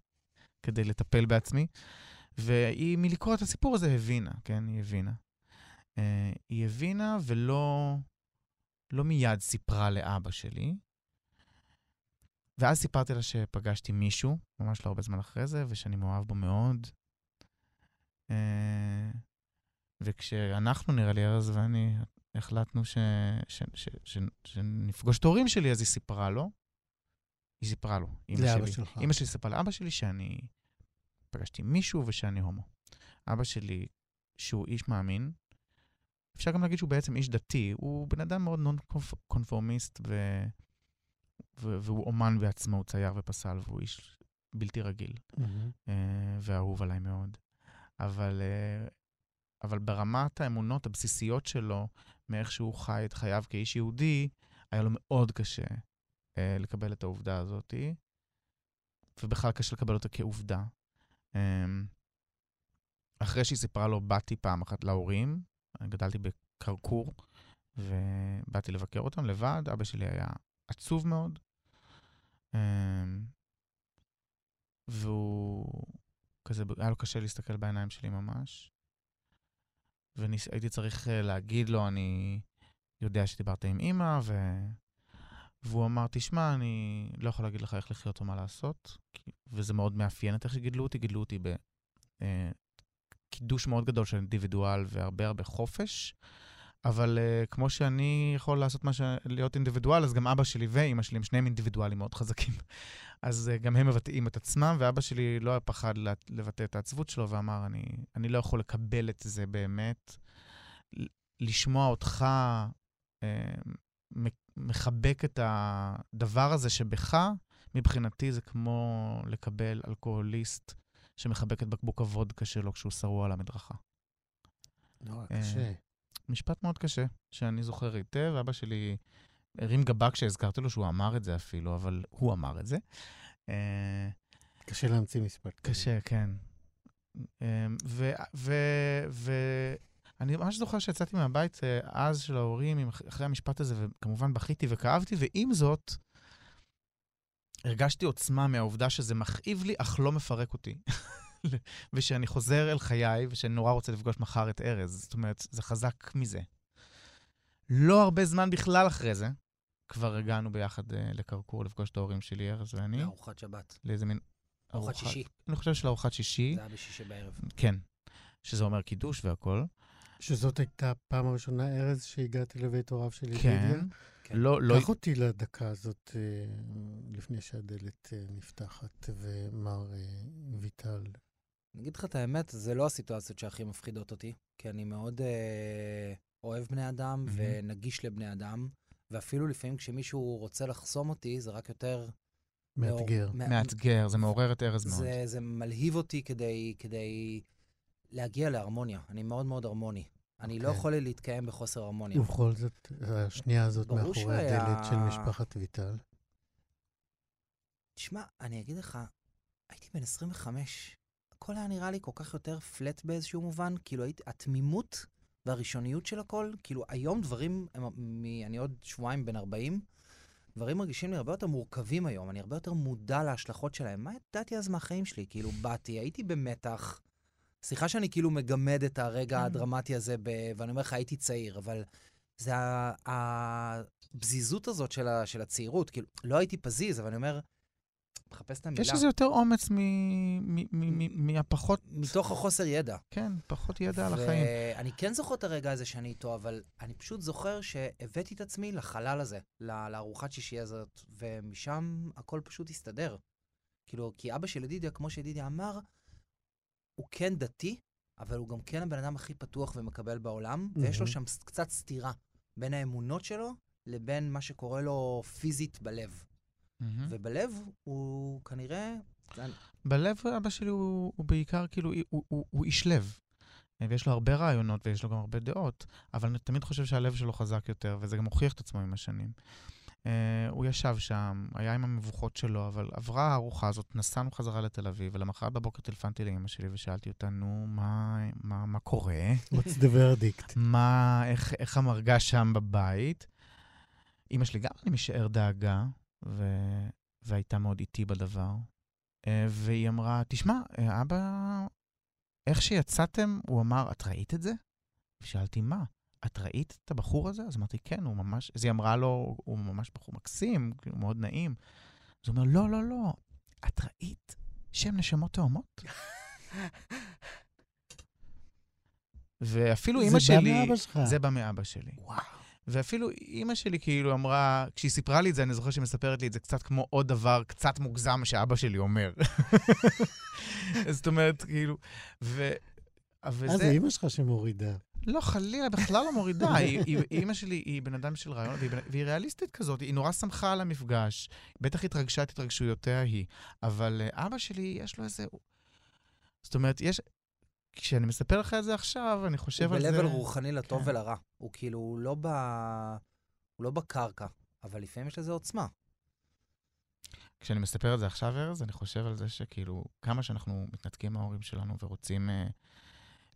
כדי לטפל בעצמי. והיא, מלקרוא את הסיפור הזה, הבינה, כן? היא הבינה. Uh, היא הבינה ולא לא מיד סיפרה לאבא שלי. ואז סיפרתי לה שפגשתי מישהו, ממש לא הרבה זמן אחרי זה, ושאני מאוהב בו מאוד. Uh, וכשאנחנו, נראה לי, ארז ואני, החלטנו ש... ש... ש... ש... שנפגוש את ההורים שלי, אז היא סיפרה לו. היא סיפרה לו, לאבא שלי. שלך. אמא שלי סיפרה לאבא שלי שאני פגשתי מישהו ושאני הומו. אבא שלי, שהוא איש מאמין, אפשר גם להגיד שהוא בעצם איש דתי, הוא בן אדם מאוד נון קונפורמיסט, ו... ו... והוא אומן בעצמו, הוא צייר ופסל, והוא איש בלתי רגיל. אה, ואהוב עליי מאוד. אבל, אה, אבל ברמת האמונות הבסיסיות שלו, מאיך שהוא חי את חייו כאיש יהודי, היה לו מאוד קשה אה, לקבל את העובדה הזאת, ובכלל קשה לקבל אותה כעובדה. אה, אחרי שהיא סיפרה לו, באתי פעם אחת להורים, גדלתי בקרקור, ובאתי לבקר אותם לבד, אבא שלי היה עצוב מאוד. אה, והוא כזה, היה לו קשה להסתכל בעיניים שלי ממש. והייתי צריך להגיד לו, אני יודע שדיברת עם אימא, ו... והוא אמר, תשמע, אני לא יכול להגיד לך איך לחיות או מה לעשות. וזה מאוד מאפיין את איך שגידלו אותי. גידלו אותי קידוש מאוד גדול של אינדיבידואל והרבה הרבה חופש. אבל uh, כמו שאני יכול לעשות מה ש... להיות אינדיבידואל, אז גם אבא שלי ואימא שלי הם שניהם אינדיבידואלים מאוד חזקים. אז uh, גם הם מבטאים את עצמם, ואבא שלי לא היה פחד לבטא את העצבות שלו, ואמר, אני, אני לא יכול לקבל את זה באמת. לשמוע אותך uh, מחבק את הדבר הזה שבך, מבחינתי זה כמו לקבל אלכוהוליסט שמחבק את בקבוק הוודקה שלו כשהוא שרוע על המדרכה. נורא קשה. משפט מאוד קשה, שאני זוכר היטב. אבא שלי הרים גבה כשהזכרתי לו שהוא אמר את זה אפילו, אבל הוא אמר את זה. אה, קשה להמציא משפט. קשה, כן. ואני ממש זוכר שיצאתי מהבית אה, אז של ההורים, אחרי המשפט הזה, וכמובן בכיתי וכאבתי, ועם זאת, הרגשתי עוצמה מהעובדה שזה מכאיב לי, אך לא מפרק אותי. ושאני חוזר אל חיי, ושאני נורא רוצה לפגוש מחר את ארז. זאת אומרת, זה חזק מזה. לא הרבה זמן בכלל אחרי זה, כבר הגענו ביחד uh, לקרקור לפגוש את ההורים שלי, ארז ואני. לארוחת שבת. לאיזה מין... ארוחת שישי. אני חושב של ארוחת שישי. זה היה בשישי בערב. כן. שזה אומר קידוש והכול. שזאת הייתה הפעם הראשונה, ארז, שהגעתי לבית הוריו של ידידיה. כן. כן. לא, לא... קח אותי לדקה הזאת אה, לפני שהדלת אה, נפתחת, ומר ויטל אני אגיד לך את האמת, זה לא הסיטואציות שהכי מפחידות אותי, כי אני מאוד אה, אוהב בני אדם mm-hmm. ונגיש לבני אדם, ואפילו לפעמים כשמישהו רוצה לחסום אותי, זה רק יותר... מאתגר. מאור, מאתגר, זה מעורר את ארז מאוד. זה, זה מלהיב אותי כדי, כדי להגיע להרמוניה. אני מאוד מאוד הרמוני. אני okay. לא אוקיי. יכול להתקיים בחוסר הרמוניה. ובכל זאת, השנייה הזאת מאחורי שהיה... הדלת של משפחת ויטל. תשמע, אני אגיד לך, הייתי בן 25, הכל היה נראה לי כל כך יותר פלט באיזשהו מובן, כאילו הייתי, התמימות והראשוניות של הכל, כאילו היום דברים, הם, מ, אני עוד שבועיים בן 40, דברים מרגישים לי הרבה יותר מורכבים היום, אני הרבה יותר מודע להשלכות שלהם. מה ידעתי אז מהחיים שלי? כאילו, באתי, הייתי במתח. סליחה שאני כאילו מגמד את הרגע mm. הדרמטי הזה, ב... ואני אומר לך, הייתי צעיר, אבל זה הפזיזות הזאת של, ה... של הצעירות. כאילו, לא הייתי פזיז, אבל אני אומר, מחפש את המילה. יש לזה יותר אומץ מהפחות... מתוך החוסר ידע. כן, פחות ידע על החיים. ואני כן זוכר את הרגע הזה שאני איתו, אבל אני פשוט זוכר שהבאתי את עצמי לחלל הזה, לארוחת שישי הזאת, ומשם הכל פשוט הסתדר. כאילו, כי אבא של ידידיה, כמו שידידיה אמר, הוא כן דתי, אבל הוא גם כן הבן אדם הכי פתוח ומקבל בעולם, mm-hmm. ויש לו שם קצת סתירה בין האמונות שלו לבין מה שקורה לו פיזית בלב. Mm-hmm. ובלב הוא כנראה... בלב אבא שלי הוא, הוא בעיקר כאילו, הוא, הוא, הוא איש לב. ויש לו הרבה רעיונות ויש לו גם הרבה דעות, אבל אני תמיד חושב שהלב שלו חזק יותר, וזה גם הוכיח את עצמו עם השנים. Uh, הוא ישב שם, היה עם המבוכות שלו, אבל עברה הארוחה הזאת, נסענו חזרה לתל אביב, ולמחרת בבוקר טלפנתי לאמא שלי ושאלתי אותה, נו, מה, מה, מה קורה? What's the verdict? מה, איך, איך המרגש שם בבית? אמא שלי גם אני משער דאגה, ו... והייתה מאוד איטי בדבר. אה, והיא אמרה, תשמע, אה, אבא, איך שיצאתם, הוא אמר, את ראית את זה? ושאלתי, מה? את ראית את הבחור הזה? אז אמרתי, כן, הוא ממש... אז היא אמרה לו, הוא ממש בחור מקסים, הוא כאילו, מאוד נעים. אז הוא אומר, לא, לא, לא, את ראית שהם נשמות תאומות? ואפילו אימא שלי... זה בא מאבא שלך. זה בא מאבא שלי. וואו. ואפילו אימא שלי כאילו אמרה, כשהיא סיפרה לי את זה, אני זוכר שהיא מספרת לי את זה קצת כמו עוד דבר קצת מוגזם שאבא שלי אומר. זאת אומרת, כאילו, ו... וזה... אה, זה אימא שלך שמורידה. לא, חלילה, בכלל לא מורידה. היא, היא, אימא שלי היא בן אדם של רעיון, והיא, והיא ריאליסטית כזאת, היא נורא שמחה על המפגש. בטח התרגשה את התרגשויותיה היא. אבל uh, אבא שלי, יש לו איזה... זאת אומרת, יש, כשאני מספר לך את זה עכשיו, אני חושב על זה... הוא ב-level רוחני לטוב כן. ולרע. הוא כאילו, הוא לא, ב... הוא לא בקרקע, אבל לפעמים יש לזה עוצמה. כשאני מספר את זה עכשיו, ארז, אני חושב על זה שכאילו, כמה שאנחנו מתנתקים מההורים שלנו ורוצים uh,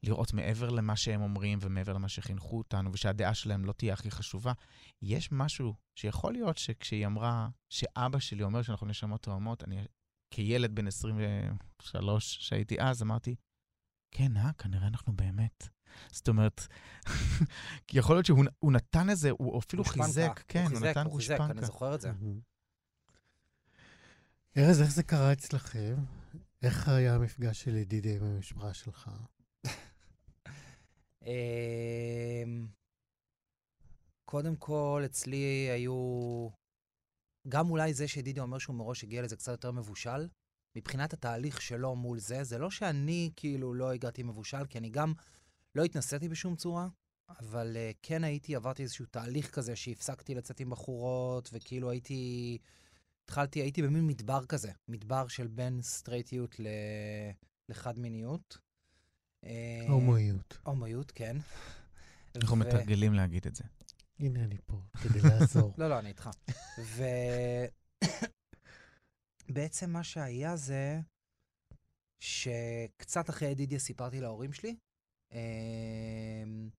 לראות מעבר למה שהם אומרים ומעבר למה שחינכו אותנו, ושהדעה שלהם לא תהיה הכי חשובה, יש משהו שיכול להיות שכשהיא אמרה שאבא שלי אומר שאנחנו נשמות תאומות, אני כילד בן 23 שהייתי אז, אמרתי, כן, אה, כנראה אנחנו באמת. זאת אומרת, כי יכול להיות שהוא נתן איזה, הוא אפילו חיזק, כן, הוא נתן גושפנקה. הוא חיזק, אני זוכר את זה. ארז, איך זה קרה אצלכם? איך היה המפגש של ידידי עם המשפחה שלך? אמ, קודם כל, אצלי היו... גם אולי זה שדידי אומר שהוא מראש הגיע לזה קצת יותר מבושל, מבחינת התהליך שלו מול זה, זה לא שאני כאילו לא הגעתי מבושל, כי אני גם לא התנסיתי בשום צורה, אבל uh, כן הייתי, עברתי איזשהו תהליך כזה שהפסקתי לצאת עם בחורות, וכאילו הייתי... התחלתי, הייתי במין מדבר כזה, מדבר של בין סטרייטיות ל... לחד מיניות. אה, הומואיות. הומואיות, כן. אנחנו מתרגלים להגיד את זה. הנה אני פה, כדי לעזור. לא, לא, אני איתך. ובעצם מה שהיה זה שקצת אחרי ידידיה סיפרתי להורים שלי. אמ,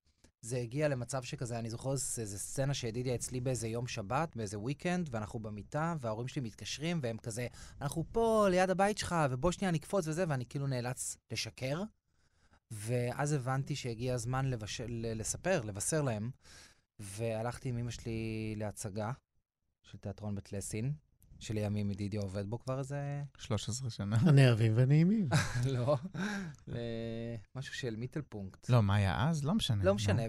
זה הגיע למצב שכזה, אני זוכר איזה סצנה שידידיה אצלי באיזה יום שבת, באיזה weekend, ואנחנו במיטה, וההורים שלי מתקשרים, והם כזה, אנחנו פה ליד הבית שלך, ובוא שנייה נקפוץ וזה, ואני כאילו נאלץ לשקר. ואז הבנתי שהגיע הזמן לבש... ל- לספר, לבשר להם, והלכתי עם אמא שלי להצגה של תיאטרון בית לסין, שלימים ידידיה עובד בו כבר איזה... 13 שנה. הנערבים והנעימים. לא, משהו של מיטלפונקט. לא, מה היה אז? לא משנה. לא משנה,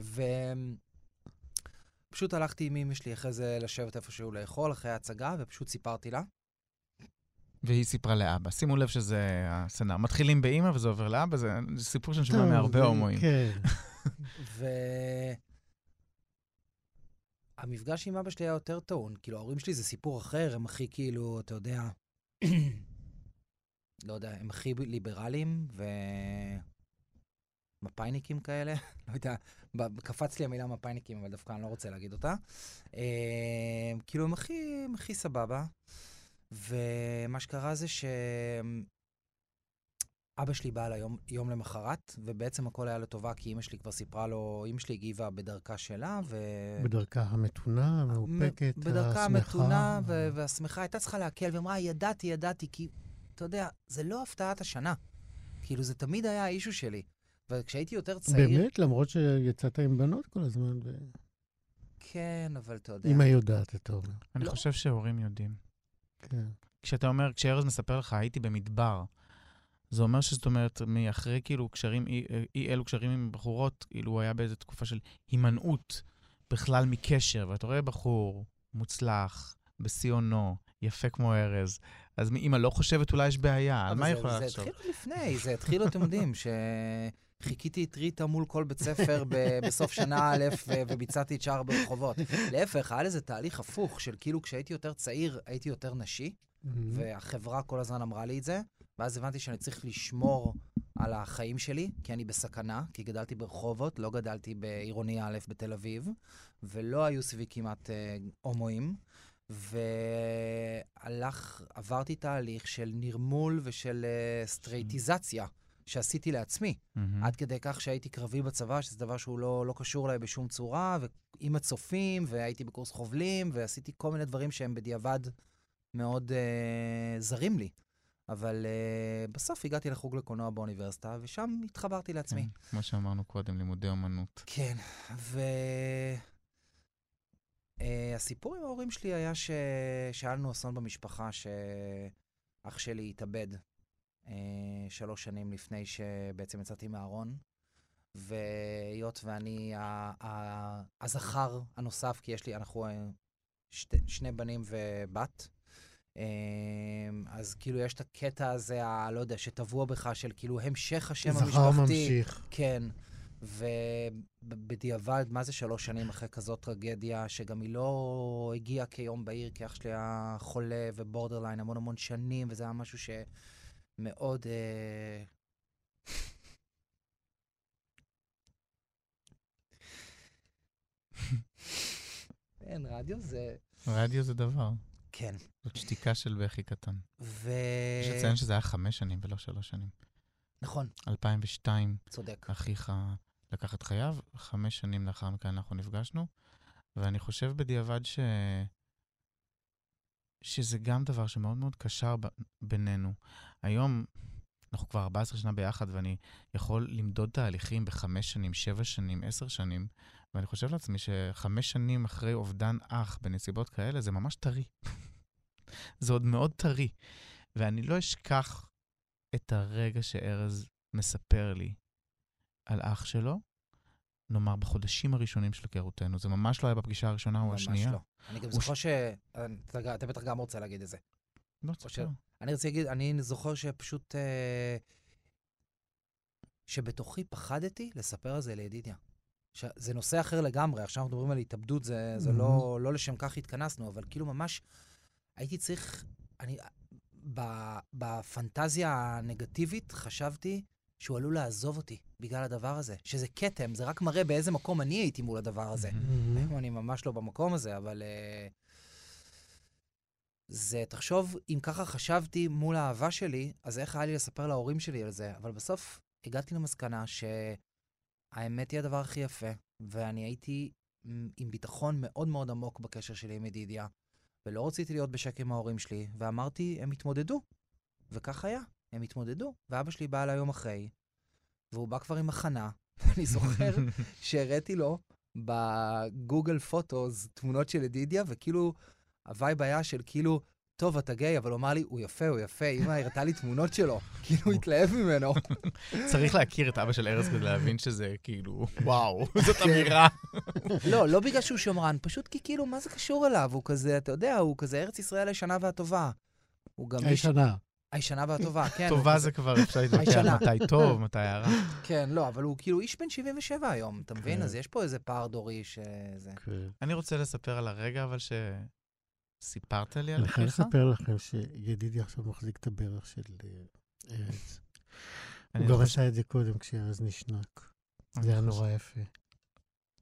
ופשוט הלכתי עם אמא שלי אחרי זה לשבת איפשהו לאכול, אחרי ההצגה, ופשוט סיפרתי לה. והיא סיפרה לאבא. שימו לב שזה הסצנר. מתחילים באימא וזה עובר לאבא, זה זה סיפור שאני שומע מהרבה הומואים. כן. ו... המפגש עם אבא שלי היה יותר טעון. כאילו, ההורים שלי זה סיפור אחר, הם הכי כאילו, אתה יודע, לא יודע, הם הכי ליברליים ומפאיניקים כאלה. לא יודע, קפץ לי המילה מפאיניקים, אבל דווקא אני לא רוצה להגיד אותה. אה, כאילו, הם הכי, הם הכי סבבה. ומה שקרה זה ש... אבא שלי בא ליום יום למחרת, ובעצם הכל היה לטובה, כי אימא שלי כבר סיפרה לו, אימא שלי הגיבה בדרכה שלה, ו... בדרכה המתונה, המאופקת, בדרכה השמחה. המתונה ו- והשמחה הייתה צריכה להקל, והיא אמרה, ידעתי, ידעתי, כי, אתה יודע, זה לא הפתעת השנה. כאילו, זה תמיד היה האישו שלי. וכשהייתי יותר צעיר... באמת? למרות שיצאת עם בנות כל הזמן, כן, אבל אתה יודע... ואמא יודעת, אתה אומר. אני לא. חושב שהורים יודעים. כן. כשאתה אומר, כשארז מספר לך, הייתי במדבר, זה אומר שזאת אומרת, מאחרי כאילו קשרים, אי, אי אלו קשרים עם בחורות, כאילו הוא היה באיזו תקופה של הימנעות בכלל מקשר, ואתה רואה בחור מוצלח, בשיא עונו, יפה כמו ארז, אז אמא לא חושבת אולי יש בעיה, על מה היא זה- יכולה זה לחשוב? התחיל עוד לפני, זה התחיל, אתם יודעים, שחיכיתי את ריטה מול כל בית ספר ב- בסוף שנה א' וביצעתי את שאר ברחובות. להפך, היה לזה תהליך הפוך, של כאילו כשהייתי יותר צעיר, הייתי יותר נשי, והחברה כל הזמן אמרה לי את זה, ואז הבנתי שאני צריך לשמור על החיים שלי, כי אני בסכנה, כי גדלתי ברחובות, לא גדלתי בעירוני א' בתל אביב, ולא היו סביבי כמעט אה, הומואים. והלך, עברתי תהליך של נרמול ושל אה, סטרייטיזציה שעשיתי לעצמי. מהמם. עד כדי כך שהייתי קרבי בצבא, שזה דבר שהוא לא, לא קשור אליי בשום צורה, ועם הצופים, והייתי בקורס חובלים, ועשיתי כל מיני דברים שהם בדיעבד מאוד אה, זרים לי. אבל אה, בסוף הגעתי לחוג לקולנוע באוניברסיטה, ושם התחברתי לעצמי. כן, כמו שאמרנו קודם, לימודי אומנות. כן, ו... Uh, הסיפור עם ההורים שלי היה. שהיה לנו אסון במשפחה שאח שלי התאבד uh, שלוש שנים לפני שבעצם יצאתי מהארון. והיות ואני. הזכר הנוסף, כי יש לי, אנחנו אה, שתי, שני בנים ובת, uh, אז כאילו יש את הקטע הזה, ה... לא יודע, שטבוע בך של כאילו המשך השם המשפחתי. זכר ממשיך. כן, ובדיעבד, מה זה שלוש שנים אחרי כזאת טרגדיה, שגם היא לא הגיעה כיום בהיר, כי אח שלי היה חולה ובורדרליין המון המון שנים, וזה היה משהו שמאוד... אה... אין, רדיו זה... רדיו זה דבר, כן. זאת שתיקה של בכי קטן. ו... יש לציין שזה היה חמש שנים ולא שלוש שנים. נכון, 2002, צודק. אחיך לקח את חייו, חמש שנים לאחר מכן אנחנו נפגשנו, ואני חושב בדיעבד ש... שזה גם דבר שמאוד מאוד קשר ב... בינינו. היום, אנחנו כבר 14 שנה ביחד, ואני יכול למדוד תהליכים בחמש שנים, שבע שנים, עשר שנים, ואני חושב לעצמי שחמש שנים אחרי אובדן אח בנסיבות כאלה, זה ממש טרי. זה עוד מאוד טרי. ואני לא אשכח את הרגע שארז מספר לי על אח שלו, נאמר, בחודשים הראשונים של היכרותנו. זה ממש לא היה בפגישה הראשונה או ממש השנייה. לא. אני גם זוכר ש... אתה אתה בטח גם רוצה להגיד את זה. לא, תספר. אני רוצה להגיד, אני זוכר שפשוט... אה, שבתוכי פחדתי לספר על זה לידידיה. זה נושא אחר לגמרי, עכשיו אנחנו מדברים על התאבדות, זה, זה לא, לא לשם כך התכנסנו, אבל כאילו ממש הייתי צריך... אני... ב, בפנטזיה הנגטיבית חשבתי שהוא עלול לעזוב אותי בגלל הדבר הזה. שזה כתם, זה רק מראה באיזה מקום אני הייתי מול הדבר הזה. מהמם. היום אני ממש לא במקום הזה, אבל... uh, זה, תחשוב, אם ככה חשבתי מול האהבה שלי, אז איך היה לי לספר להורים שלי על זה? אבל בסוף הגעתי למסקנה שהאמת היא הדבר הכי יפה, ואני הייתי עם ביטחון מאוד מאוד עמוק בקשר שלי עם ידידיה, ולא רציתי להיות בשקט עם ההורים שלי, ואמרתי, הם יתמודדו. וכך היה, הם התמודדו. ואבא שלי בא אליי יום אחרי, והוא בא כבר עם הכנה, אני זוכר שהראיתי לו בגוגל פוטוס תמונות של ידידיה, וכאילו, הווייב היה של כאילו, טוב, אתה גיי, אבל הוא אמר לי, הוא יפה, הוא יפה, אמא הראתה לי תמונות שלו, כאילו הוא התלהב ממנו. צריך להכיר את אבא של ארז כדי להבין שזה כאילו, וואו, זאת אמירה. לא, לא בגלל שהוא שמרן, פשוט כי כאילו, מה זה קשור אליו? הוא כזה, אתה יודע, הוא כזה ארץ ישראל הישנה והטובה. הוא גם. הישנה. הישנה והטובה, כן. טובה זה כבר אפשר להתווכח. מתי טוב, מתי הרע. כן, לא, אבל הוא כאילו איש בן 77 היום, אתה מבין? כן. אז יש פה איזה פער דורי שזה... כן. אני רוצה לספר על הרגע, אבל שסיפרת לי על אני חייב אחיך. לספר לכם שידידי עכשיו מחזיק את הברך של אה, ארז. הוא גם עשה את זה קודם כשארז נשנק. זה היה נורא יפה.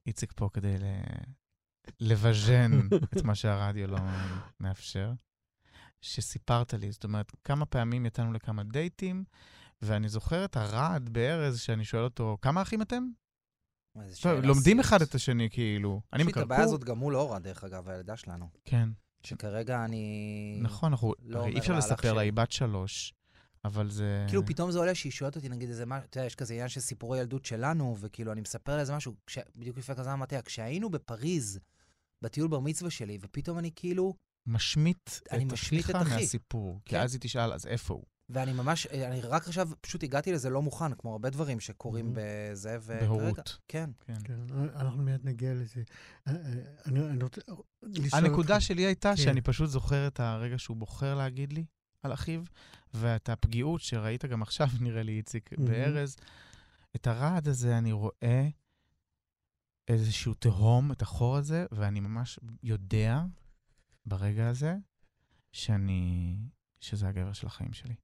איציק פה כדי ל... לבז'ן את מה שהרדיו לא מאפשר. שסיפרת לי, זאת אומרת, כמה פעמים יצאנו לכמה דייטים, ואני זוכר את הרעד בארז, שאני שואל אותו, כמה אחים אתם? טוב, שאלה לומדים. אחד את השני, כאילו. אני יש לי את הבעיה מקרקור. הזאת גם מול אורה, דרך אגב, הילדה שלנו. כן, שכרגע אני... נכון, אנחנו... לא אי אפשר לספר "לך לה, שלי". היא בת שלוש, אבל זה... כאילו פתאום זה עולה שהיא שואלת אותי, נגיד איזה מה, אתה יודע, יש כזה עניין של סיפורי ילדות שלנו, וכאילו אני מספר לה איזה משהו, כש, בדיוק לפני כזה אמרתי לה, כשהיינו בפריז, בטיול בר מצווה שלי, ופתאום אני כאילו, משמיט את אחיך. מהסיפור. כי כן. אז היא תשאל, אז איפה הוא? ואני ממש, אני רק עכשיו פשוט הגעתי לזה לא מוכן, כמו הרבה דברים שקורים. בזה, וכרגע... בהורות. כן. כן. כן, אנחנו מיד נגיע לזה. אה, אה, אני אני רוצה לשאול הנקודה שלי הייתה כן. שאני פשוט זוכר את הרגע שהוא בוחר להגיד לי על אחיו, ואת הפגיעות שראית גם עכשיו, נראה לי, איציק. בארז. את הרעד הזה אני רואה איזשהו תהום, את החור הזה, ואני ממש יודע ברגע הזה שאני, שזה הגבר של החיים שלי.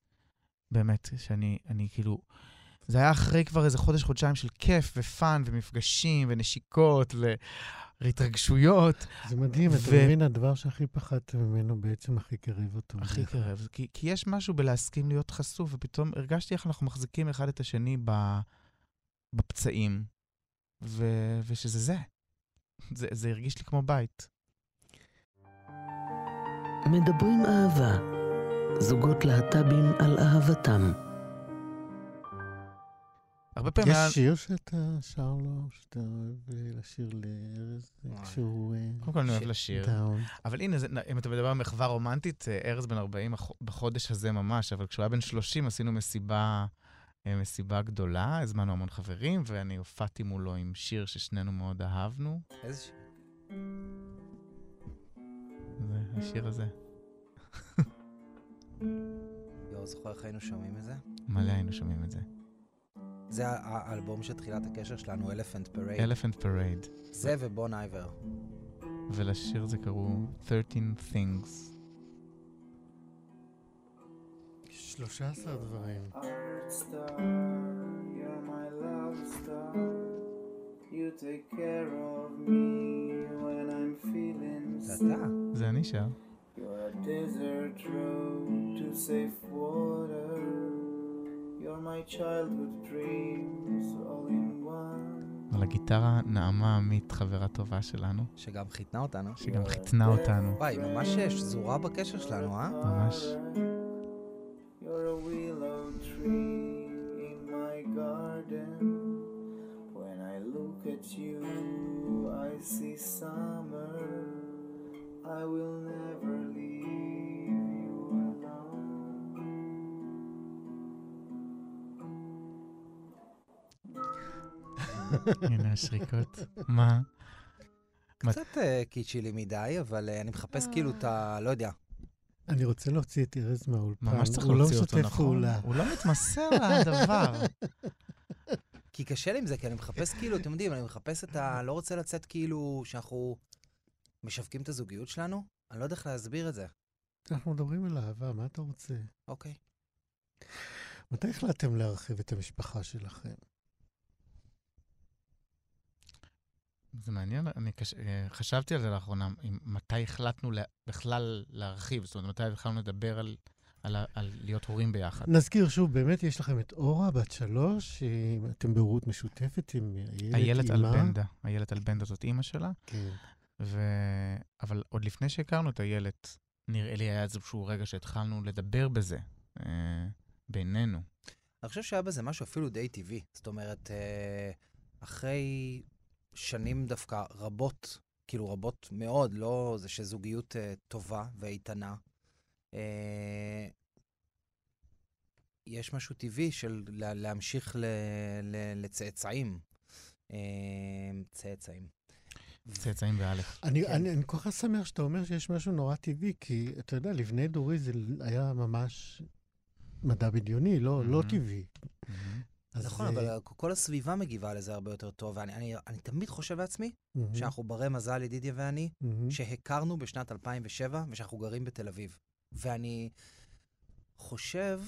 באמת, שאני אני כאילו... זה היה אחרי כבר איזה חודש, חודשיים של כיף ופאן ומפגשים ונשיקות והתרגשויות. זה מדהים, אתה ו- מבין, הדבר שהכי פחדת ממנו בעצם הכי קרב אותו. הכי. קרב. כי, כי יש משהו בלהסכים להיות חשוף, ופתאום הרגשתי איך אנחנו מחזיקים אחד את השני ב, בפצעים, ו, ושזה זה. זה. זה הרגיש לי כמו בית. מדברים אהבה. זוגות להט"בים על אהבתם. הרבה פעמים. יש שיר שאתה שר לו, שאתה אוהב אה, לשיר לארז, אה. כשהוא אה, קודם כל אני אוהב שיר. לשיר. אבל הנה, זה, אם אתה מדבר על מחווה רומנטית, ארז בן 40 הח- בחודש הזה ממש, אבל כשהוא היה בן 30 עשינו מסיבה, מסיבה גדולה, הזמנו המון חברים, ואני הופעתי מולו עם שיר ששנינו מאוד אהבנו. איזה ש... זה השיר הזה. יואו, זוכר איך היינו שומעים את זה? מלא היינו שומעים את זה. זה האלבום של תחילת הקשר שלנו, Elephant Parade. Elephant Parade. זה ובון אייבר. ולשיר הזה קראו 13 Things. 13 דברים. זה. אתה. זה אני שר. You're a desert road to safe water. You're my childhood dreams all in one. על הגיטרה נעמה עמית, חברה טובה שלנו, שגם חיתנה אותנו. שגם חיתנה אותנו. וואי, ממש שזורה בקשר שלנו, אה? ממש. You're a willow tree in my garden. When I look at you, I see summer. I will never הנה השריקות. מה? קצת אה, קיצ'י לי מדי, אבל אה, אני מחפש כאילו את ה... לא יודע. אני רוצה להוציא את ארז מהאולפן. ממש צריך לא להוציא אותו, נכון? הוא לא מתמסר לדבר. כי קשה לי עם זה, כי אני מחפש כאילו, אתם יודעים, אני מחפש את ה... לא רוצה לצאת כאילו שאנחנו משווקים את הזוגיות שלנו. אני לא יודע איך להסביר את זה. אנחנו מדברים על אהבה, מה אתה רוצה? אוקיי. מתי החלטתם להרחיב את המשפחה שלכם? זה מעניין, אני קש... אה, חשבתי על זה לאחרונה, מתי החלטנו לה... בכלל להרחיב, זאת אומרת, מתי התחלנו לדבר על, על, על להיות הורים ביחד. נזכיר שוב, באמת יש לכם את אורה, בת שלוש, אתם בהורות משותפת עם איילת אימה. אלבנדה, איילת אלבנדה זאת אימא שלה, כן. ו... אבל עוד לפני שהכרנו את איילת, נראה לי היה איזשהו רגע שהתחלנו לדבר בזה, אה, בינינו. אני חושב שהיה בזה משהו אפילו די טבעי. זאת אומרת, אה, אחרי שנים דווקא רבות, כאילו רבות מאוד, לא זה שזוגיות אה, טובה ואיתנה, אה, יש משהו טבעי של לה, להמשיך ל, ל, לצאצאים. אה, צאצאים. צאצאים באלף. אני, כן. אני, אני כל כך שמח שאתה אומר שיש משהו נורא טבעי, כי אתה יודע, לבני דורי זה היה ממש מדע בדיוני, לא, לא Mhm. טבעי. אז, נכון, אה, אבל כל הסביבה מגיבה לזה הרבה יותר טוב, ואני אני, אני תמיד חושב לעצמי מהמם, שאנחנו ברי מזל, ידידיה ואני, מהמם. שהכרנו בשנת 2007 ושאנחנו גרים בתל אביב. ואני חושב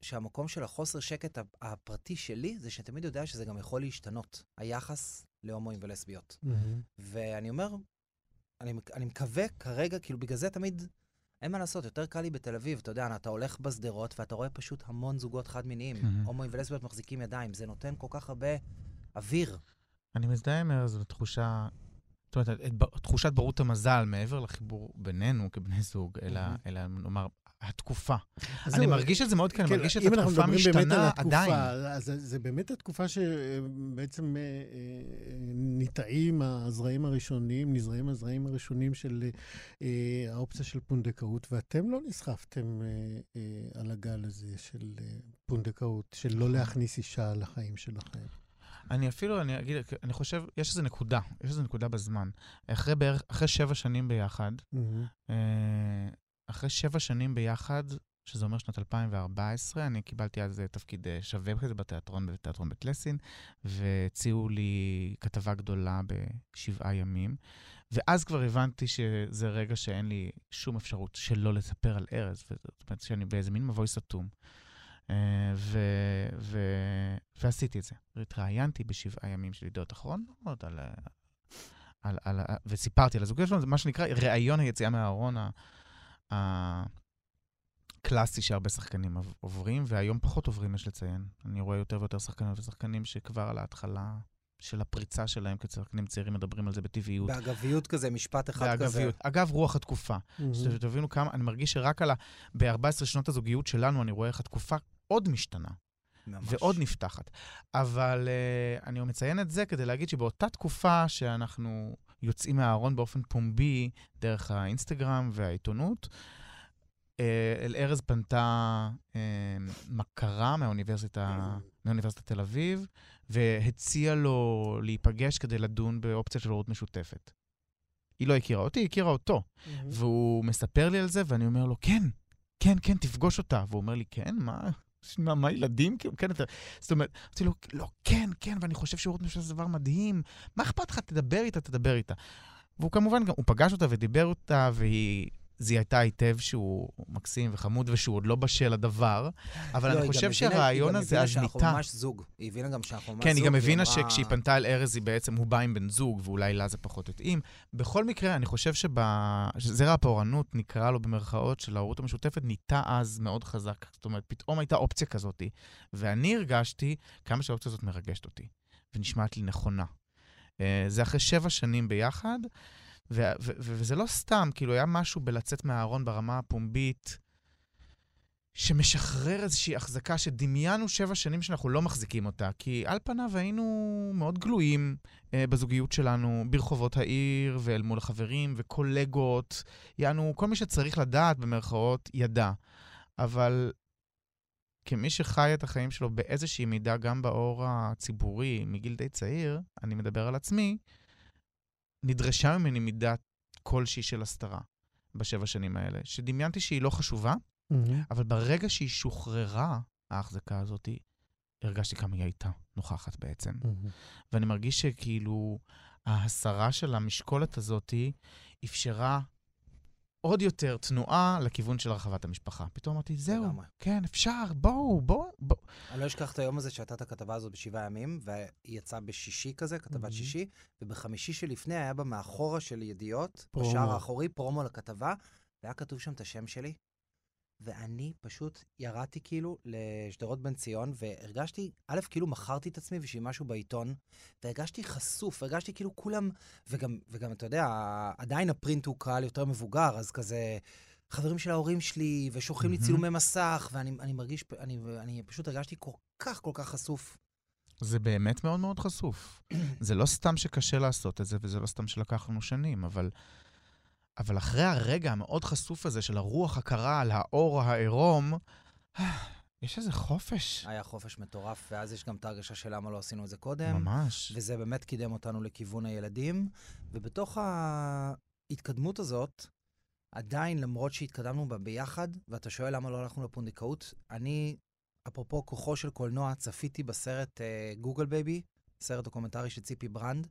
שהמקום של החוסר שקט הפ- הפרטי שלי זה שתמיד יודע שזה גם יכול להשתנות, היחס להומואים ולסביות. מהמם. ואני אומר, אני, אני מקווה כרגע, כאילו בגלל זה תמיד, אין מה לעשות, יותר קל לי בתל אביב, אתה יודע, אתה הולך בשדרות ואתה רואה פשוט המון זוגות חד-מיניים, מהמם. הומואים ולסביות מחזיקים ידיים, זה נותן כל כך הרבה אוויר. אני מזדהה עם ארז בתחושה, זאת אומרת, תחושת ברות המזל, מעבר לחיבור בינינו כבני זוג, אלא. אלא נאמר, התקופה. אני מרגיש את זה מאוד, כי אני כן, מרגיש את התקופה משתנה התקופה, עדיין. אז זה, באמת התקופה שבעצם אה, אה, ניטעים הזרעים הראשונים, נזרעים הזרעים הראשונים של אה, האופציה של פונדקאות, ואתם לא נסחפתם על הגל הזה של פונדקאות, של לא נכון. להכניס אישה לחיים שלכם. אני אפילו, אני אגיד, אני חושב, יש איזו נקודה, יש איזו נקודה בזמן. אחרי בערך, אחרי שבע שנים ביחד. אה, אחרי שבע שנים ביחד, שזה אומר שנת 2014, אני קיבלתי אז אה, תפקיד אה, שווה כזה בתיאטרון, בתיאטרון בית לסין, והציעו לי כתבה גדולה בשבעה ימים. ואז כבר הבנתי שזה רגע שאין לי שום אפשרות שלא לספר על ארז, זאת אומרת שאני באיזה מין מבוי סתום. אה, ו, ו, ועשיתי את זה. התראיינתי בשבעה ימים של ידיעות אחרונות, על, על, על, ה- וסיפרתי על הזוגיות שלנו, זה מה שנקרא ראיון היציאה מהארון ה- הקלאסי שהרבה שחקנים עוברים, והיום פחות עוברים, יש לציין. אני רואה יותר ויותר שחקנים ושחקנים שכבר על ההתחלה של הפריצה שלהם כשחקנים צעירים מדברים על זה בטבעיות. באגביות כזה, משפט אחד כזה. באגביות. אגב, רוח התקופה. מהמם. שתבינו כמה, אני מרגיש שרק על ה... ב-14 שנות הזוגיות שלנו, אני רואה איך התקופה עוד משתנה, ממש. ועוד נפתחת. אבל uh, אני מציין את זה כדי להגיד שבאותה תקופה שאנחנו יוצאים מהארון באופן פומבי, דרך האינסטגרם והעיתונות, אה, אל ארז פנתה אה, מכרה מהאוניברסיטה, מאוניברסיטת תל אביב, והציעה לו להיפגש כדי לדון באופציה של הורות משותפת. היא לא הכירה אותי, היא הכירה אותו. והוא מספר לי על זה, ואני אומר לו, כן, כן, כן, תפגוש אותה. והוא אומר לי, כן, מה? מה, מה ילדים? כאילו, כן, אתה... זאת אומרת, אמרתי לו, לא, כן, כן, ואני חושב שהורות משותפת זה דבר מדהים. מה אכפת לך? תדבר איתה, תדבר איתה. והוא כמובן גם, הוא פגש אותה ודיבר אותה, והיא זיהתה היטב שהוא מקסים וחמוד ושהוא עוד לא בשל לדבר, אבל לא, אני היא גם חושב הבינה- שהרעיון היא גם הזה הבינה אז שאנחנו. ממש זוג. היא הבינה גם שאנחנו ממש כן, זוג. היא גם הבינה שכשהיא פנתה אל ארז, היא בעצם, הוא בא עם בן זוג, ואולי לה זה פחות התאים. בכל מקרה, אני חושב שזרע הפורענות, נקרא לו במרכאות, של ההורות המשותפת, ניטה אז מאוד חזק. זאת אומרת, פתאום הייתה אופציה כזאת, ואני הרגשתי כמה שהאופציה הזאת מרגשת אותי, ונשמעת לי נכונה. אה, זה אחרי שבע שנים ביחד, ו- ו- ו- וזה לא סתם, כאילו, היה משהו בלצאת מהארון ברמה הפומבית, שמשחרר איזושהי החזקה שדמיינו שבע שנים שאנחנו לא מחזיקים אותה, כי על פניו היינו מאוד גלויים אה, בזוגיות שלנו, ברחובות העיר ואל מול החברים וקולגות. יענו, כל מי שצריך לדעת, במרכאות, ידע. אבל כמי שחי את החיים שלו באיזושהי מידה, גם באור הציבורי, מגיל די צעיר, אני מדבר על עצמי, נדרשה ממני מידת כלשהי של הסתרה בשבע שנים האלה, שדמיינתי שהיא לא חשובה, מהמם. אבל ברגע שהיא שוחררה, ההחזקה הזאת, הרגשתי כמה היא הייתה נוכחת בעצם. מהמם. ואני מרגיש שכאילו ההסרה של המשקולת הזאת אפשרה עוד יותר תנועה לכיוון של הרחבת המשפחה. פתאום אמרתי, זהו, לגמרי. כן, אפשר, בואו, בואו. אני לא אשכח את היום הזה שהייתה את הכתבה הזאת בשבעה ימים, והיא יצאה בשישי כזה, כתבת. שישי, ובחמישי שלפני היה בה מאחורה של ידיעות, פרומו. בשער האחורי, פרומו לכתבה, והיה כתוב שם את השם שלי, ואני פשוט ירדתי כאילו לשדרות בן ציון, והרגשתי, א', כאילו מכרתי את עצמי בשביל משהו בעיתון, והרגשתי חשוף, הרגשתי כאילו כולם, וגם, וגם אתה יודע, עדיין הפרינט הוא קהל יותר מבוגר, אז כזה... חברים של ההורים שלי, ושולחים לי מהמם. צילומי מסך, ואני אני מרגיש, אני, אני פשוט הרגשתי כל כך כל כך חשוף. זה באמת מאוד מאוד חשוף. זה לא סתם שקשה לעשות את זה, וזה לא סתם שלקח לנו שנים, אבל, אבל אחרי הרגע המאוד חשוף הזה של הרוח הקרה על העור העירום, יש איזה חופש. היה חופש מטורף, ואז יש גם את ההרגשה של למה לא עשינו את זה קודם. ממש. וזה באמת קידם אותנו לכיוון הילדים. ובתוך ההתקדמות הזאת, עדיין, למרות שהתקדמנו בה ביחד, ואתה שואל למה לא הלכנו לפונדקאות, אני, אפרופו כוחו של קולנוע, צפיתי בסרט Google Baby, סרט דוקומנטרי של ציפי ברנד,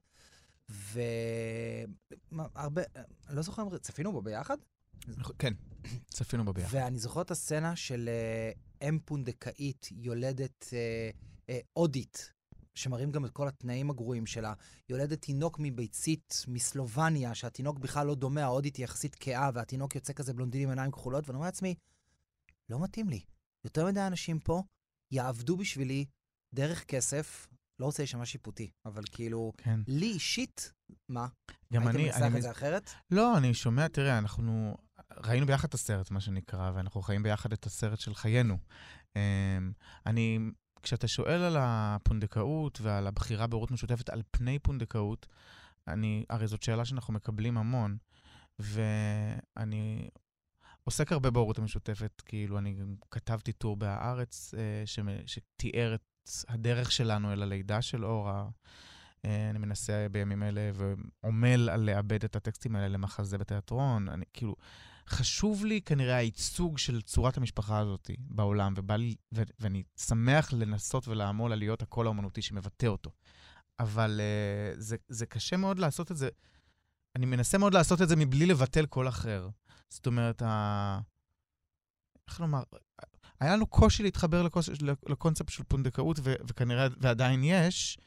והרבה, אני לא זוכר צפינו בו ביחד? כן, צפינו בו ביחד. ואני זוכר את הסצנה של אה, אם פונדקאית יולדת אה, אה, הודית, שמראים גם את כל התנאים הגרועים שלה. יולדת תינוק מביצית מסלובניה, שהתינוק בכלל לא דומה, ההודית היא יחסית כהה, והתינוק יוצא כזה בלונדיני עם עיניים כחולות, ואני אומר לעצמי, לא מתאים לי. יותר מדי אנשים פה יעבדו בשבילי דרך כסף, לא רוצה להישמע שיפוטי, אבל כאילו, כן. לי אישית, מה? גם הייתם אני... מנסח אני את זה אחרת? לא, אני שומע, תראה, אנחנו ראינו ביחד את הסרט, מה שנקרא, ואנחנו חיים ביחד את הסרט של חיינו. אמ, אני, כשאתה שואל על הפונדקאות ועל הבחירה בהורות משותפת על פני פונדקאות, אני, הרי זאת שאלה שאנחנו מקבלים המון, ואני עוסק הרבה בהורות המשותפת, כאילו, אני גם כתבתי טור בהארץ אה, שתיאר את הדרך שלנו אל הלידה של אורה. אה, אני מנסה בימים אלה ועמל על לאבד את הטקסטים האלה למחזה בתיאטרון. אני כאילו, חשוב לי כנראה הייצוג של צורת המשפחה הזאת בעולם, ובא לי, ו- ואני שמח לנסות ולעמול על להיות הקול האומנותי שמבטא אותו. אבל uh, זה, זה קשה מאוד לעשות את זה. אני מנסה מאוד לעשות את זה מבלי לבטל קול אחר. זאת אומרת, ה... איך לומר? היה לנו קושי להתחבר לקוס... לקונספט של פונדקאות, ו... וכנראה, ועדיין יש.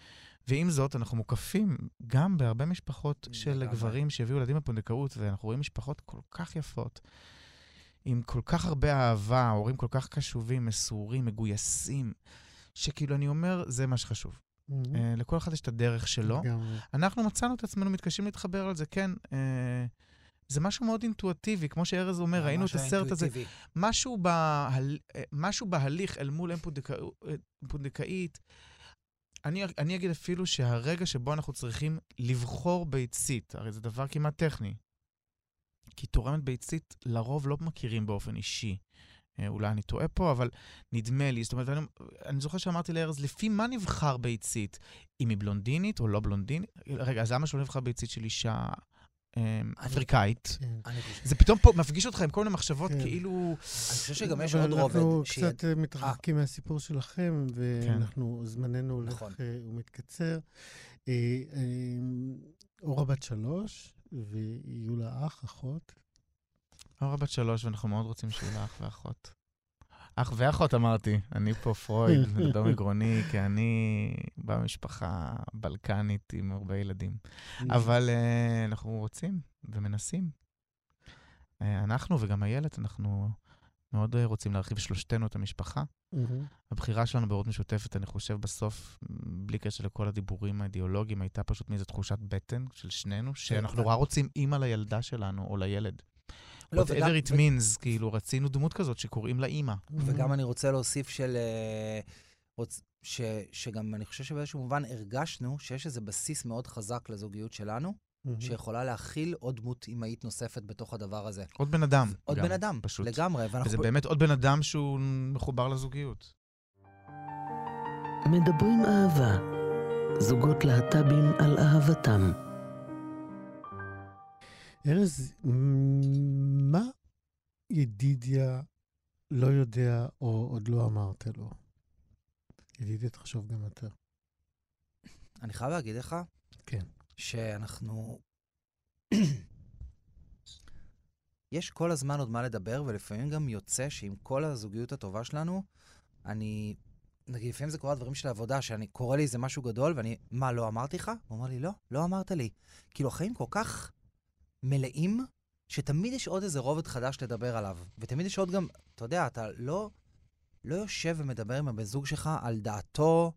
ועם זאת, אנחנו מוקפים גם בהרבה משפחות של. גברים שהביאו ילדים בפונדקאות, ואנחנו רואים משפחות כל כך יפות, עם כל כך הרבה אהבה, הורים כל כך קשובים, מסורים, מגויסים, שכאילו, אני אומר, זה מה שחשוב. מהמם. אה, לכל אחד יש את הדרך שלו. לגמרי. אנחנו מצאנו את עצמנו מתקשים להתחבר על זה, כן. אה, זה משהו מאוד אינטואטיבי, כמו שארז אומר, ראינו את הסרט הזה. משהו, בהל... אה, משהו בהליך אל מול אם. אה, פונדקאית, אני, אני אגיד אפילו שהרגע שבו אנחנו צריכים לבחור ביצית, הרי זה דבר כמעט טכני, כי תורמת ביצית לרוב לא מכירים באופן אישי. אה, אולי אני טועה פה, אבל נדמה לי, זאת אומרת, אני, אני זוכר שאמרתי לארז, לפי מה נבחר ביצית? אם היא בלונדינית או לא בלונדינית? רגע, אז למה שלא נבחר ביצית של אישה אפריקאית? כן. זה פתאום פה מפגיש אותך עם כל מיני מחשבות כן. כאילו... אני חושב שגם יש עוד רובד. אנחנו קצת אה, מתרחקים מהסיפור שלכם, ואנחנו, זמננו הולך נכון. אה, ומתקצר. אה, אה, אורה בת שלוש, ויהיו לה אח, אחות. אורה בת שלוש, ואנחנו מאוד רוצים שיהיו לה אח ואחות. אח ואחות אמרתי, אני פה פרויד, מדבר מגרוני, כי אני בא ממשפחה בלקנית עם הרבה ילדים. אבל uh, אנחנו רוצים ומנסים. Uh, אנחנו וגם הילד, אנחנו מאוד uh, רוצים להרחיב שלושתנו את המשפחה. מהמם. הבחירה שלנו בהורות משותפת, אני חושב, בסוף, בלי קשר לכל הדיבורים האידיאולוגיים, הייתה פשוט מאיזו תחושת בטן של שנינו, שאנחנו נורא רוצים אימא לילדה שלנו או לילד. לא, whatever וגם- it means, כאילו, רצינו דמות כזאת שקוראים לה אימא. וגם אני רוצה להוסיף של... אה, רוצ... ש... שגם אני חושב שבאיזשהו מובן הרגשנו שיש איזה בסיס מאוד חזק לזוגיות שלנו, מהמם. שיכולה להכיל עוד דמות אמהית נוספת בתוך הדבר הזה. עוד בן אדם. עוד גם, בן אדם, פשוט. לגמרי. ואנחנו... וזה באמת עוד בן אדם שהוא מחובר לזוגיות. מדברים אהבה. זוגות להט"בים על אהבתם. ארז, מה ידידיה לא יודע או עוד לא אמרת לו? ידידיה, תחשוב גם יותר. אני חייב להגיד לך, כן. שאנחנו... יש כל הזמן עוד מה לדבר, ולפעמים גם יוצא שעם כל הזוגיות הטובה שלנו, אני... נגיד, לפעמים זה קורה דברים של עבודה, שאני קורא לי איזה משהו גדול, ואני, מה, לא אמרתי לך? הוא אומר לי, לא, לא אמרת לי. כאילו, החיים כל כך מלאים, שתמיד יש עוד איזה רובד חדש לדבר עליו. ותמיד יש עוד גם, אתה יודע, אתה לא, לא יושב ומדבר עם הבן זוג שלך על דעתו.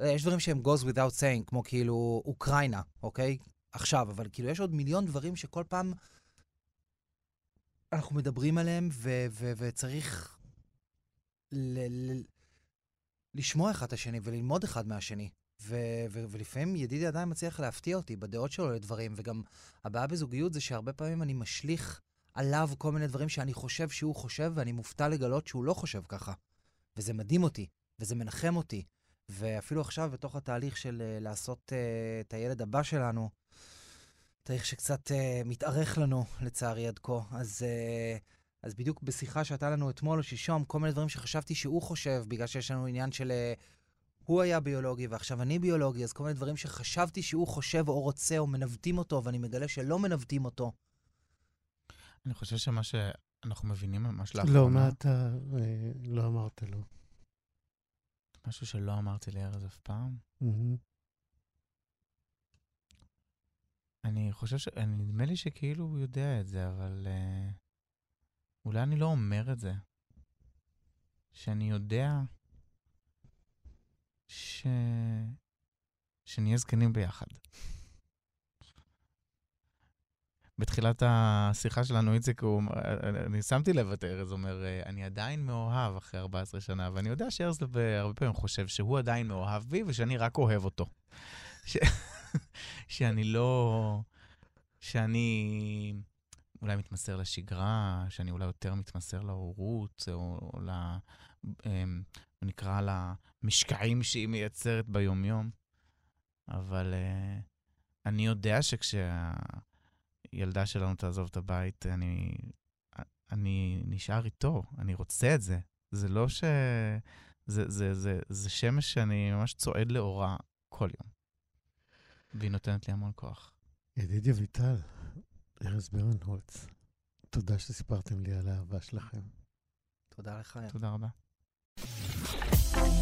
אה, יש דברים שהם goes without saying, כמו כאילו אוקראינה, אוקיי? עכשיו, אבל כאילו יש עוד מיליון דברים שכל פעם אנחנו מדברים עליהם, ו- ו- וצריך ל- ל- לשמוע אחד את השני וללמוד אחד מהשני. ו- ו- ולפעמים ידידי עדיין מצליח להפתיע אותי בדעות שלו לדברים, וגם הבעיה בזוגיות זה שהרבה פעמים אני משליך עליו כל מיני דברים שאני חושב שהוא חושב, ואני מופתע לגלות שהוא לא חושב ככה. וזה מדהים אותי, וזה מנחם אותי. ואפילו עכשיו, בתוך התהליך של uh, לעשות uh, את הילד הבא שלנו, תהליך שקצת uh, מתארך לנו, לצערי, עד כה. אז, uh, אז בדיוק בשיחה שהייתה לנו אתמול או שלשום, כל מיני דברים שחשבתי שהוא חושב, בגלל שיש לנו עניין של... Uh, הוא היה ביולוגי ועכשיו אני ביולוגי, אז כל מיני דברים שחשבתי שהוא חושב או רוצה או מנווטים אותו, ואני מגלה שלא מנווטים אותו. אני חושב שמה שאנחנו מבינים ממש לאחרונה, לא, מה אתה אה, לא אמרת לו? משהו שלא אמרתי לארז אף פעם. אני חושב ש... אני, נדמה לי שכאילו הוא יודע את זה, אבל uh, אולי אני לא אומר את זה. שאני יודע ש... שנהיה זקנים ביחד. בתחילת השיחה שלנו, איציק, הוא, אני שמתי לב את ארז אומר, "אה, אני עדיין מאוהב אחרי 14 שנה, ואני יודע שארז הרבה פעמים חושב שהוא עדיין מאוהב בי ושאני רק אוהב אותו. ש... שאני לא... שאני אולי מתמסר לשגרה, שאני אולי יותר מתמסר להורות, או, ל... אמ, נקרא למשקעים שהיא מייצרת ביומיום. אבל uh, אני יודע שכשהילדה שלנו תעזוב את הבית, אני, אני נשאר איתו, אני רוצה את זה. זה לא ש... זה, זה, זה, זה שמש שאני ממש צועד לאורה כל יום. והיא נותנת לי המון כוח. ידידיה ויטל, ארז ברנהולץ, תודה שסיפרתם לי על האהבה שלכם. תודה לך. תודה רבה.